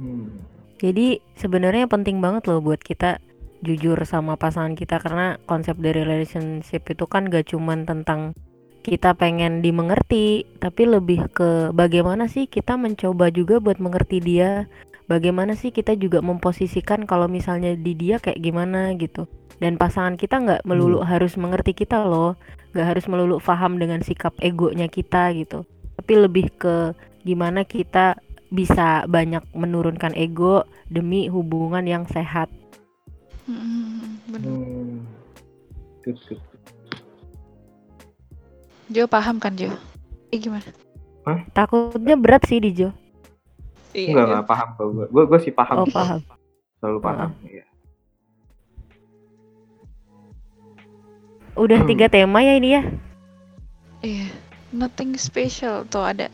Hmm. Jadi sebenarnya penting banget loh buat kita jujur sama pasangan kita karena konsep dari relationship itu kan gak cuman tentang kita pengen dimengerti, tapi lebih ke bagaimana sih kita mencoba juga buat mengerti dia, bagaimana sih kita juga memposisikan kalau misalnya di dia kayak gimana gitu. Dan pasangan kita nggak melulu harus mengerti kita loh, nggak harus melulu paham dengan sikap egonya kita gitu, tapi lebih ke gimana kita bisa banyak menurunkan ego demi hubungan yang sehat. Hmm, bener. Hmm. Good, good. Jo paham kan Jo? Eh gimana? Takutnya berat sih di Jo. Iya. Enggak, enggak paham gue. Gue gue sih paham. Oh sih. paham. Selalu paham. Iya. Udah Hmm. tiga tema ya ini ya. Iya. Nothing special tuh ada.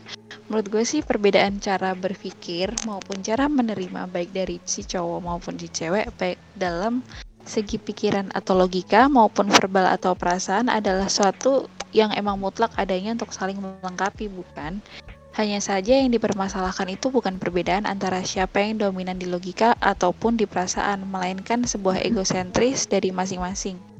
Menurut gue sih perbedaan cara berpikir maupun cara menerima baik dari si cowok maupun si cewek baik dalam segi pikiran atau logika maupun verbal atau perasaan adalah suatu yang emang mutlak adanya untuk saling melengkapi bukan hanya saja yang dipermasalahkan itu bukan perbedaan antara siapa yang dominan di logika ataupun di perasaan melainkan sebuah egosentris dari masing-masing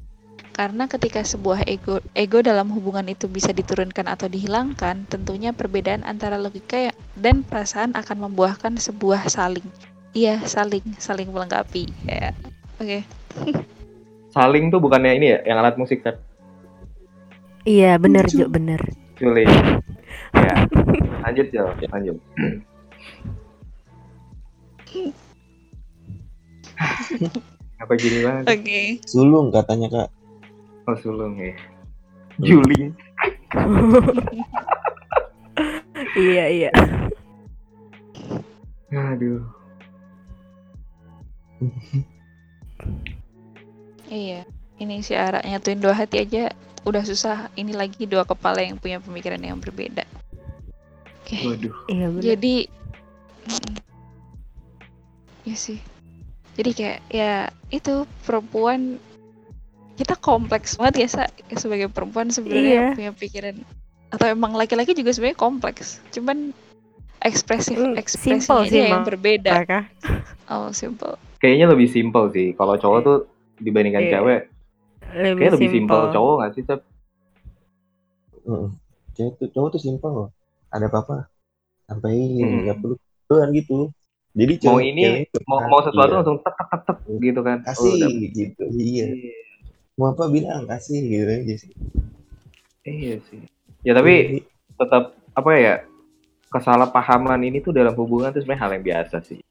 karena ketika sebuah ego ego dalam hubungan itu bisa diturunkan atau dihilangkan, tentunya perbedaan antara logika ya- dan perasaan akan membuahkan sebuah saling. Iya, saling, saling melengkapi. Ya. Oke. Saling tuh bukannya ini ya, yang alat musik kan? Iya bener Jo bener. Sulit. ya. Lanjut Jo, lanjut. Apa gini banget? Oke. sulung katanya kak Oh sulung ya. Juling. iya iya. Aduh. Iya. Ini si Ara nyatuin dua hati aja udah susah. Ini lagi dua kepala yang punya pemikiran yang berbeda. Oke. Waduh. Iya bener. Jadi mm, ya sih. Jadi kayak ya itu perempuan kita kompleks banget ya Sa. sebagai perempuan sebenarnya Iya. punya pikiran atau emang laki-laki juga sebenarnya kompleks. Cuman ekspresif Mm, ekspresinya simple aja yang berbeda. Mereka. Oh, simple. Kayaknya lebih simpel sih. Kalau cowok tuh dibandingkan Iya. cewek, Lebih, kayaknya lebih simpel simple. cowok nggak sih, Cep? Heeh. cewek tuh cowok tuh simpel loh ada apa-apa sampai Hmm. nggak perlu doang gitu jadi Mau cowok ini, cewek Mau kan, mau sesuatu iya, langsung tek tek tek gitu kan. Oh, kasih udah. gitu iya Iya. Mau apa bilang kasih gitu aja sih Iya sih. Ya tapi tetap apa ya? Kesalahpahaman ini tuh dalam hubungan tuh sebenarnya hal yang biasa sih.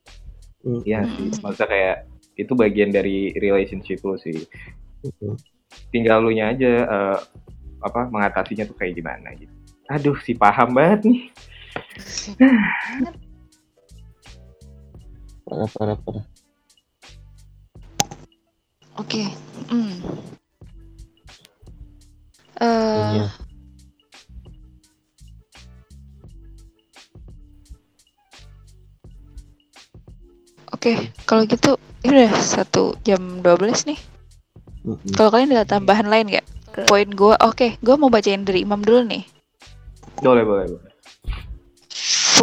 Hmm. Iya sih. Maksudnya kayak itu bagian dari relationship lo sih. Hmm. Tinggal lu nya aja eh, apa mengatasinya tuh kayak gimana gitu. Aduh, si paham banget nih. parah parah parah Oke. Okay. Mm. Uh. Oke, okay, kalau gitu ini udah satu jam 12 nih. Kalau kalian ada tambahan lain nggak? Poin gue, oke, okay, gue mau bacain dari Imam dulu nih. Boleh, boleh, boleh.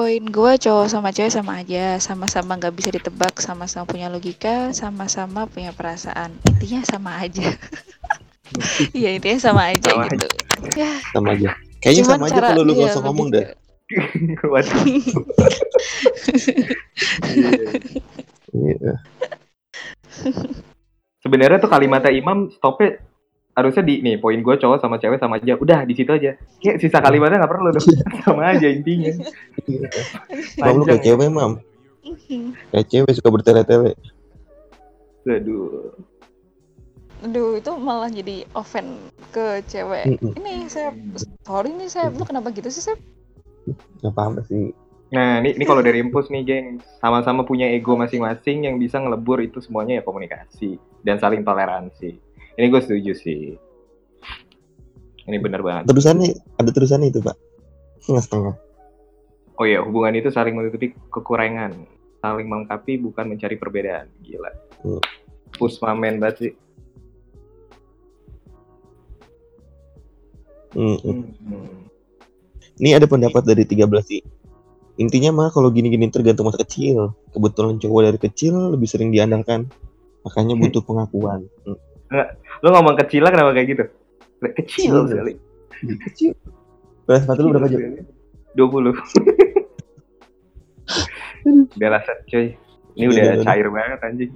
Poin gue cowok sama cewek sama aja, sama-sama nggak bisa ditebak, sama-sama punya logika, sama-sama punya perasaan. Intinya sama aja. Iya intinya sama aja Sama gitu. Ya, sama aja kayaknya cuman sama aja kalau lu iya, gak usah ngomong Waduh. Iya. Sebenarnya tuh kalimatnya Imam stopnya harusnya di nih poin gue cowok sama cewek sama aja. Udah di situ aja. Kayak sisa kalimatnya nggak perlu dong. sama aja intinya. Mam lu kayak ya. cewek mam kayak cewek suka bertele-tele Aduh. Aduh, itu malah jadi offend ke cewek. Ini saya sorry nih saya, lu kenapa gitu sih saya? nggak paham sih Nah, ini, ini kalau dari Impus nih, geng. Sama-sama punya ego masing-masing yang bisa ngelebur itu semuanya ya komunikasi dan saling toleransi. Ini gue setuju sih. Ini bener banget. terusannya ada terusannya itu pak setengah-setengah Oh iya, hubungan itu saling menutupi kekurangan, saling melengkapi bukan mencari perbedaan. Gila. Hmm. Pusmamen banget sih. Mm-mm. Hmm. Ini ada pendapat dari 13 sih. Intinya mah kalau gini-gini tergantung masa kecil. Kebetulan cowok dari kecil lebih sering diandalkan. Makanya butuh pengakuan. Hmm. Lo ngomong kecil lah kenapa kayak gitu? Kecil Kecil. sekali. Kecil. Beras sepatu lu berapa jam? 20. udah lah, Sat, cuy. Ini Udah, udah udah, udah. cair banget anjing.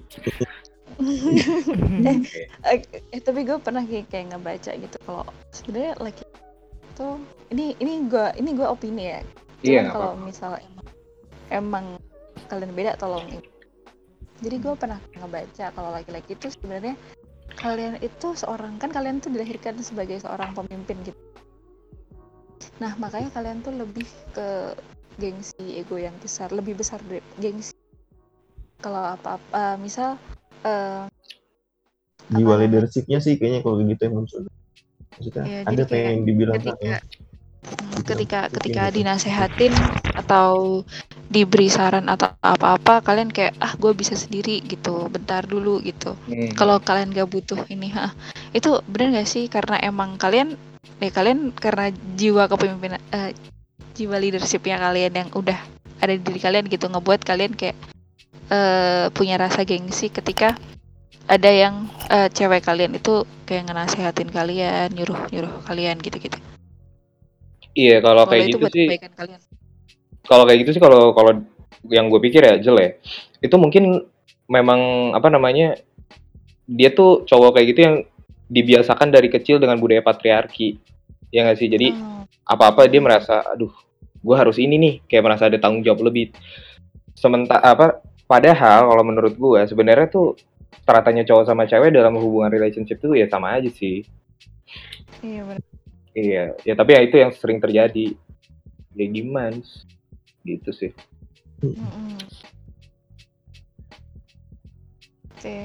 Eh, eh, tapi gue pernah kayak, kayak ngebaca gitu kalau sebenarnya laki itu ini ini gue ini gue opini ya. Cuman Iya, kalau misalnya emang, emang kalian beda tolong. Jadi gue pernah ngebaca kalau laki-laki itu sebenarnya kalian itu seorang kan kalian tuh dilahirkan sebagai seorang pemimpin gitu. Nah makanya kalian tuh lebih ke gengsi ego yang besar, lebih besar dari gengsi. Kalau apa-apa, misal eh, Jiwa Apa leadershipnya sih kayaknya kalau gitu yang muncul. Maksudnya Iya, ada jadi kayak yang dibilang ketika kan, Hmm, ketika Gitu. ketika dinasehatin atau diberi saran atau apa-apa kalian kayak ah gue bisa sendiri gitu. Bentar dulu gitu. Hmm. kalau kalian gak butuh ini ha itu bener gak sih? Karena emang kalian ya kalian karena jiwa kepemimpinan eh, jiwa leadershipnya kalian yang udah ada di diri kalian gitu ngebuat kalian kayak eh, punya rasa gengsi ketika ada yang eh, cewek kalian itu kayak ngenasehatin kalian nyuruh nyuruh kalian gitu gitu Iya, kalau kayak itu gitu buat sih, kebaikan kalian kalau kayak gitu sih kalau kalau yang gue pikir ya Jel ya, itu mungkin memang apa namanya dia tuh cowok kayak gitu yang dibiasakan dari kecil dengan budaya patriarki, ya nggak sih? Jadi Oh, apa-apa dia merasa, aduh, gue harus ini nih, kayak merasa ada tanggung jawab lebih. Sementara apa? Padahal kalau menurut gue sebenarnya tuh teratanya cowok sama cewek dalam hubungan relationship tuh ya sama aja sih. iya benar Iya, ya tapi ya itu yang sering terjadi. Ya gimana? Gitu sih. Mm-mm. Oke.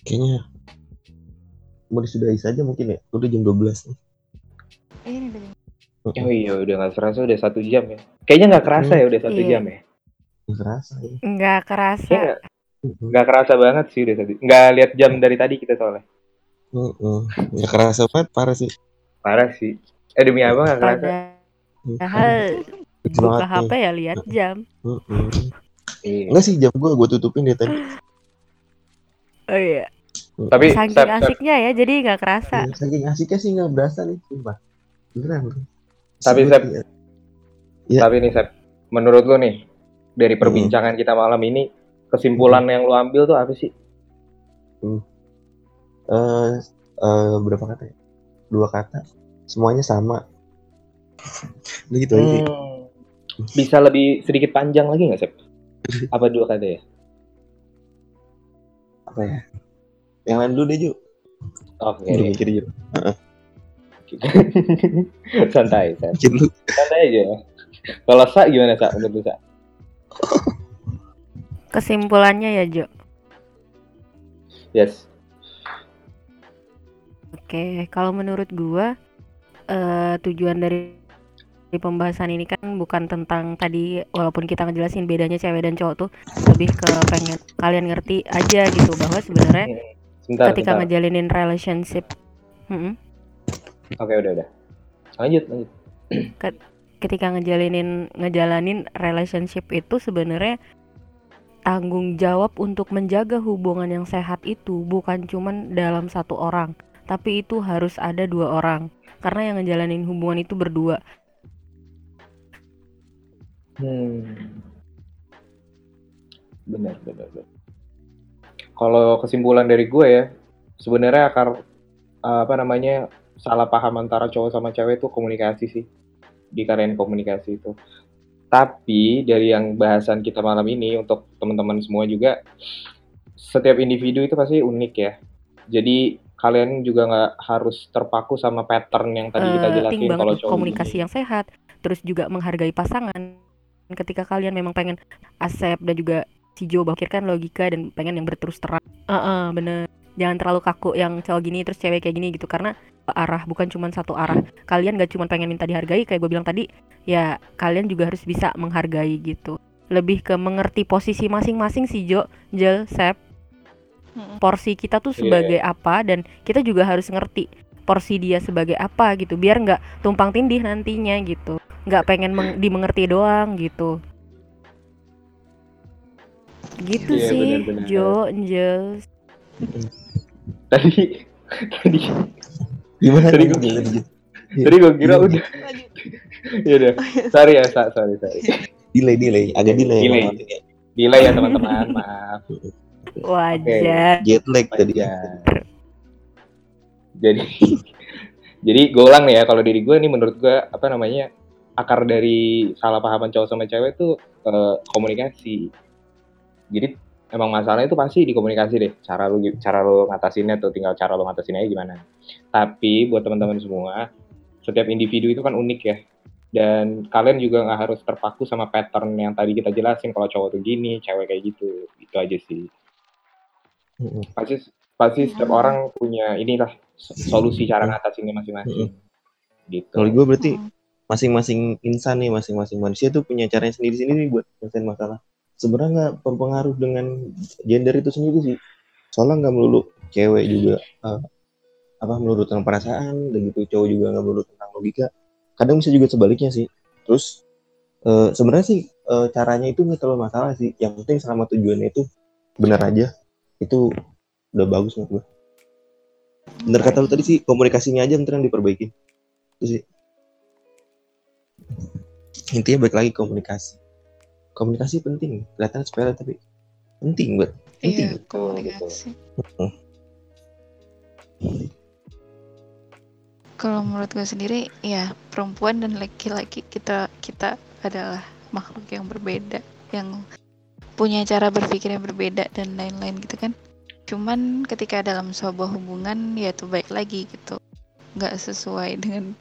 kayaknya mau disudahi saja mungkin ya. Udah jam 12 nih. Eh, Ini udah jam- Oh iya, udah nggak kerasa udah satu jam ya. Kayaknya nggak kerasa ya udah satu Iya. jam ya. Nggak kerasa ya. Nggak kerasa. Kayaknya nggak kerasa banget sih udah satu. Nggak lihat jam dari tadi kita soalnya. Heeh. Nggak kerasa banget parah sih. Parah sih. Eh demi apa nggak kerasa? Padahal buka. HP ya lihat jam. Heeh. Iya. Enggak sih jam gua gua tutupin dari tadi. Oh iya. Tapi Saking asiknya ya, jadi nggak kerasa. Ya, saking asiknya sih nggak berasa nih, sumpah. Beneran. Tapi, Sep, ya. Ya. tapi nih Sep, menurut lu nih dari perbincangan kita malam ini kesimpulan yang lu ambil tuh apa sih? eh eh, berapa kata ya? Dua kata. Semuanya sama. Udah gitu aja sih. Hmm, bisa lebih sedikit panjang lagi nggak Sep? Apa dua kata ya? Apa ya? Yang lain dulu deh, Ju. Oke. Udah mikir Ju. santai, santai. Santai aja. Kalau Sa gimana Sa? Menurut lu, Sa? Kesimpulannya ya, Jo. Yes. Oke, kalau menurut gua eh, tujuan dari di pembahasan ini kan bukan tentang tadi walaupun kita ngejelasin bedanya cewek dan cowok tuh lebih ke pengen kalian ngerti aja gitu bahwa sebenarnya Sebentar, ketika sebentar. ngejalinin relationship Mm-mm. Oke, udah, udah. Lanjut, lanjut. ketika ngejalinin ngejalanin relationship itu sebenarnya tanggung jawab untuk menjaga hubungan yang sehat itu bukan cuman dalam satu orang, tapi itu harus ada dua orang. Karena yang ngejalanin hubungan itu berdua. Hmm. Benar, benar, benar. Kalau kesimpulan dari gue ya, sebenarnya akar uh, apa namanya salah paham antara cowok sama cewek itu komunikasi sih, di karyain komunikasi itu. Tapi dari yang bahasan kita malam ini untuk teman-teman semua juga, setiap individu itu pasti unik ya. Jadi kalian juga nggak harus terpaku sama pattern yang tadi kita Eh, jelasin banget kalau cowok komunikasi gini. yang sehat, terus juga menghargai pasangan. Ketika kalian memang pengen Asep dan juga si Jo bahkan logika dan pengen yang berterus terang. Heeh, bener. Jangan terlalu kaku yang cowok gini terus cewek kayak gini gitu karena arah bukan cuma satu arah. Kalian gak cuma pengen minta dihargai kayak gue bilang tadi, ya kalian juga harus bisa menghargai gitu. Lebih ke mengerti posisi masing-masing si Jo, Jel, Sep, porsi kita tuh Iya. sebagai apa dan kita juga harus ngerti porsi dia sebagai apa gitu biar nggak tumpang tindih nantinya gitu nggak pengen meng- dimengerti doang gitu gitu Iya, sih benar-benar. Jo Angel Tadi, tadi, Gimana Tadi Gimana nih? tadi gue kira Iya. udah. Ya udah. Sorry ya, Sa. sorry, sorry. Delay, delay. Agak delay. Delay. ya. Delay ya teman-teman, maaf. wajar Jet lag tadi. Wajar. Jadi, jadi gue ulang nih ya, kalau diri gue nih menurut gue apa namanya akar dari salah pahaman cowok sama cewek tuh eh, komunikasi. Jadi emang masalahnya itu pasti di komunikasi deh. Cara lu cara lu ngatasinnya tuh tinggal cara lu ngatasinnya gimana. Tapi buat teman-teman semua, setiap individu itu kan unik ya. Dan kalian juga nggak harus terpaku sama pattern yang tadi kita jelasin kalau cowok tuh gini, cewek kayak gitu. Itu aja sih pasti pasti setiap orang punya inilah so- solusi cara ngatasinnya masing-masing gitu Kalau gue berarti. Masing-masing insan nih, masing-masing manusia tuh punya caranya sendiri-sendiri buat nyelesain masalah. Sebenarnya nggak berpengaruh dengan gender itu sendiri sih. Soalnya nggak melulu cewek juga eh, apa melulu tentang perasaan, dan gitu cowok juga nggak melulu tentang logika. Kadang bisa juga sebaliknya sih. Terus eh, sebenarnya sih eh, caranya itu nggak terlalu masalah sih. Yang penting selama tujuannya itu benar aja, itu udah bagus menurut gue. Bener kata lu tadi sih komunikasinya aja ntar yang diperbaiki. Itu sih intinya balik lagi komunikasi komunikasi penting kelihatan sepele tapi penting buat penting Iya, komunikasi. Kalau menurut gue sendiri, ya perempuan dan laki-laki kita kita adalah makhluk yang berbeda, yang punya cara berpikir yang berbeda dan lain-lain gitu kan. Cuman ketika dalam sebuah hubungan ya itu baik lagi gitu, nggak sesuai dengan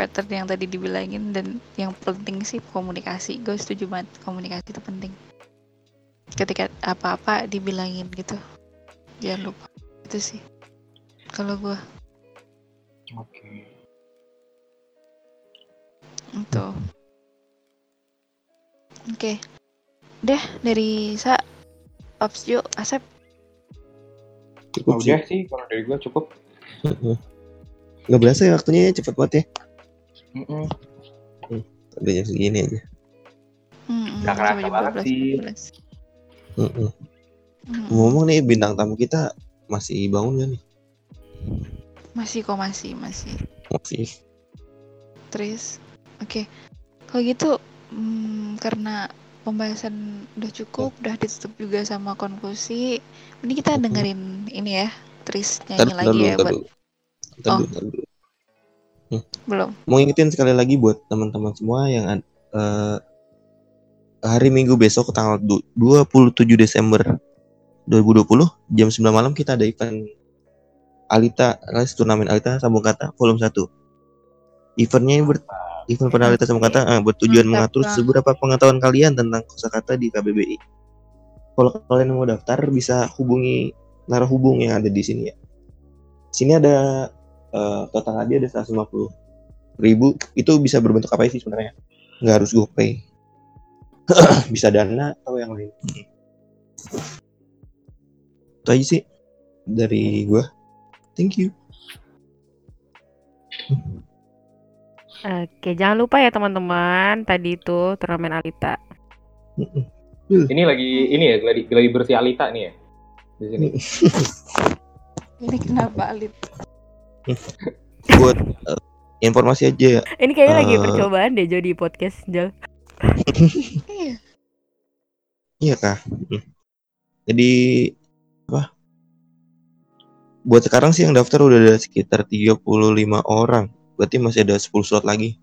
pattern yang tadi dibilangin dan yang penting sih komunikasi. Gue setuju banget komunikasi itu penting. Ketika apa-apa dibilangin gitu, jangan lupa itu sih. Kalau gue oke itu. Oke. Deh dari Sa, Paps Jo, Asep. cukup sih kalau dari gue cukup nggak berasa ya waktunya ya cepet banget ya Mm-mm. udah jam segini aja Nggak kerasa banget sih. Mm-mm. Hmm, ngomong nih bintang tamu kita masih bangun gak nih masih kok masih masih. masih Terus, oke. Kalau gitu, hmm, karena pembahasan udah cukup, udah ditutup juga sama konklusi. Ini kita dengerin ini ya, Tris nyanyi ntar lagi ya buat. Ntar Oh. dulu, dulu. belum. mau ingetin sekali lagi buat teman-teman semua yang eh, hari Minggu besok tanggal du- 27 Desember 2020 jam 9 malam kita ada event Alita alias turnamen Alita sambung kata volume 1 eventnya ber, event pada Alita sambung kata eh, bertujuan Mantap mengatur seberapa pengetahuan kalian tentang kosakata di KBBI kalau kalian mau daftar bisa hubungi narahubung yang ada di sini ya sini ada eh, total hadiah ada 150 ribu. Itu bisa berbentuk apa sih sebenarnya? Nggak harus GoPay bisa dana atau yang lain. Itu aja sih dari gua. Thank you. Oke, jangan lupa ya teman-teman, tadi itu turnamen Alita. Ini lagi ini ya lagi, lagi bersih Alita nih ya di sini. Ini kenapa Alit? Buat eh, informasi aja ya Ini kayaknya lagi Eh. percobaan deh jadi podcast Jal. Iya. kak Hmm. jadi apa buat sekarang sih yang daftar udah ada sekitar 35 orang berarti masih ada 10 slot lagi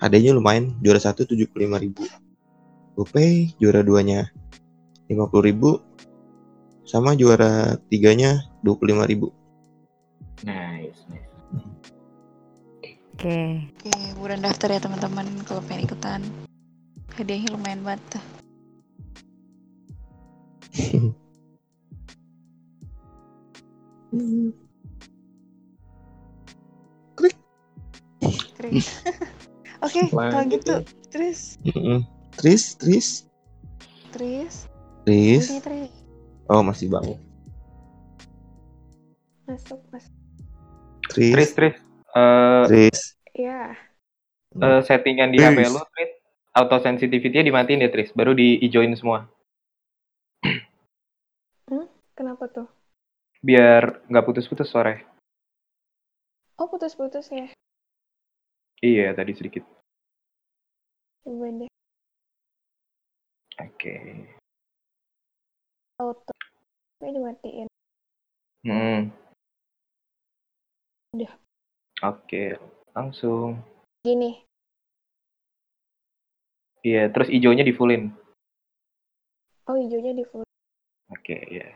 adanya lumayan juara satu 75 ribu GoPay juara duanya 50 ribu sama juara tiganya 25 ribu Nice. nice. Oke. Oke, buruan daftar ya teman-teman kalau pengen ikutan. Hadiahnya lumayan banget. tuh. Keren. Oke, kalau gitu. Tris, Mm-mm. Tris Tris Tris, Tris Tris, oh masih bangun Masuk, mas. Tris, Tris Tris. Eh, Tris Ya, eh, settingan di Tris. HP lu, Tris. Auto sensitivity-nya dimatiin ya, Tris. Baru di-join semua. kenapa tuh? Biar nggak putus-putus sore. Oh, putus-putus ya. Iya, tadi sedikit. Coba deh. Oke. Auto. Ini dimatiin. Hmm. Udah. Oke, langsung. Gini, Iya, terus hijaunya di fullin. oh hijaunya di full. Oke, iya.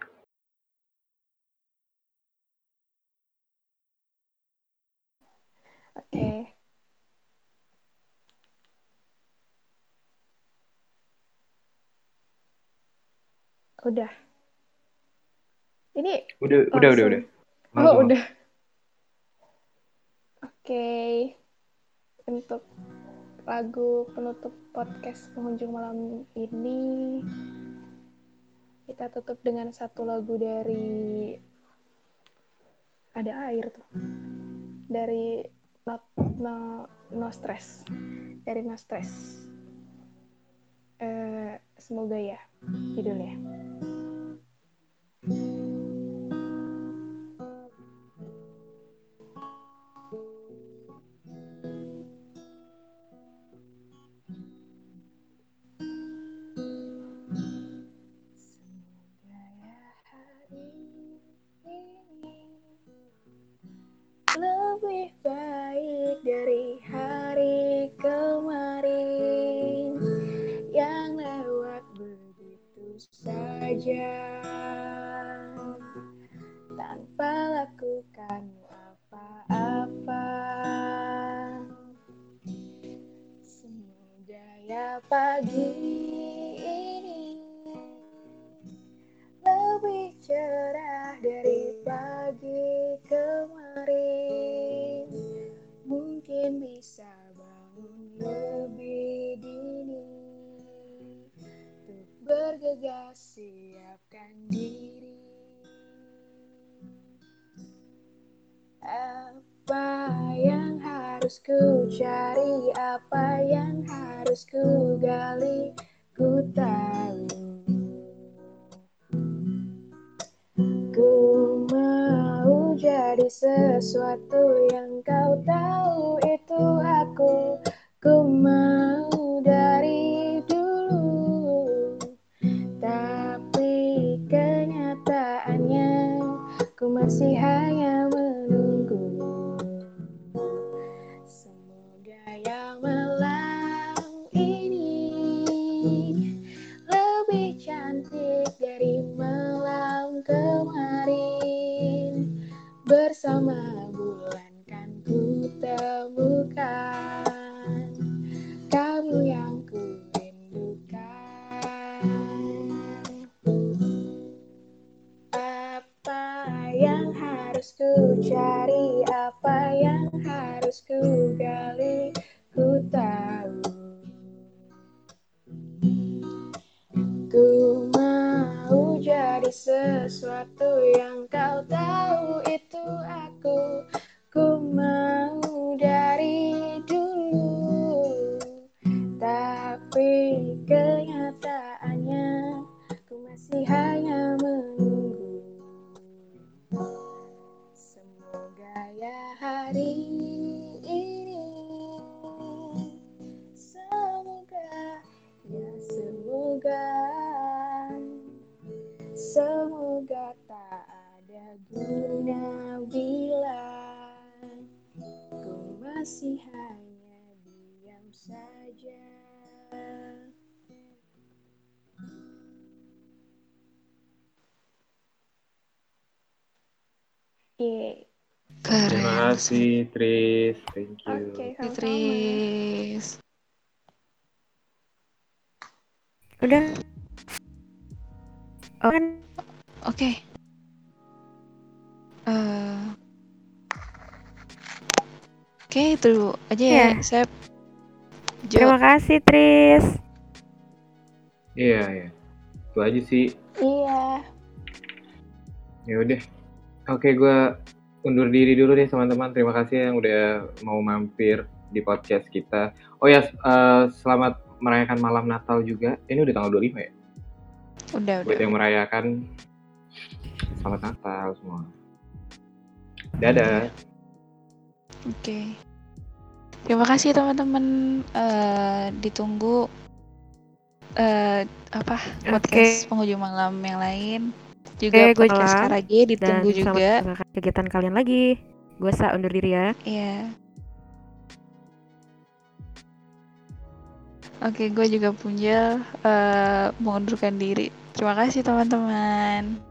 Oke. Udah. Ini Udah, udah, udah, udah. langsung. Oh, Langsung. udah. Oke. Untuk lagu penutup podcast pengunjung malam ini kita tutup dengan satu lagu dari ada air tuh. Dari Not, no, no Stress. Dari No Stress. Eh, semoga ya judulnya. Saja kasih Tris, thank you. Oke, sama-sama. Tris. Udah. Oh kan Oke. Eh, Oke, itu aja ya, Iya. Sep. Jo, terima kasih Tris. Iya, iya. Itu aja sih. Iya. Ya udah. Oke, gue undur diri dulu deh teman-teman. Terima kasih yang udah mau mampir di podcast kita. Oh ya, eh, selamat merayakan malam Natal juga. Ini udah tanggal 25 ya? udah, Buat udah. yang merayakan, selamat Natal semua. Dadah. Oke. Terima kasih teman-teman. Eh, ditunggu eh apa podcast penghujung malam yang lain. Juga Oke, gue podcast Clara. Karage Dan ditunggu selamat juga. kegiatan kalian lagi. Gue Sa undur diri ya. Iya. Oke, gue juga Punjel eh mengundurkan diri. Terima kasih teman-teman.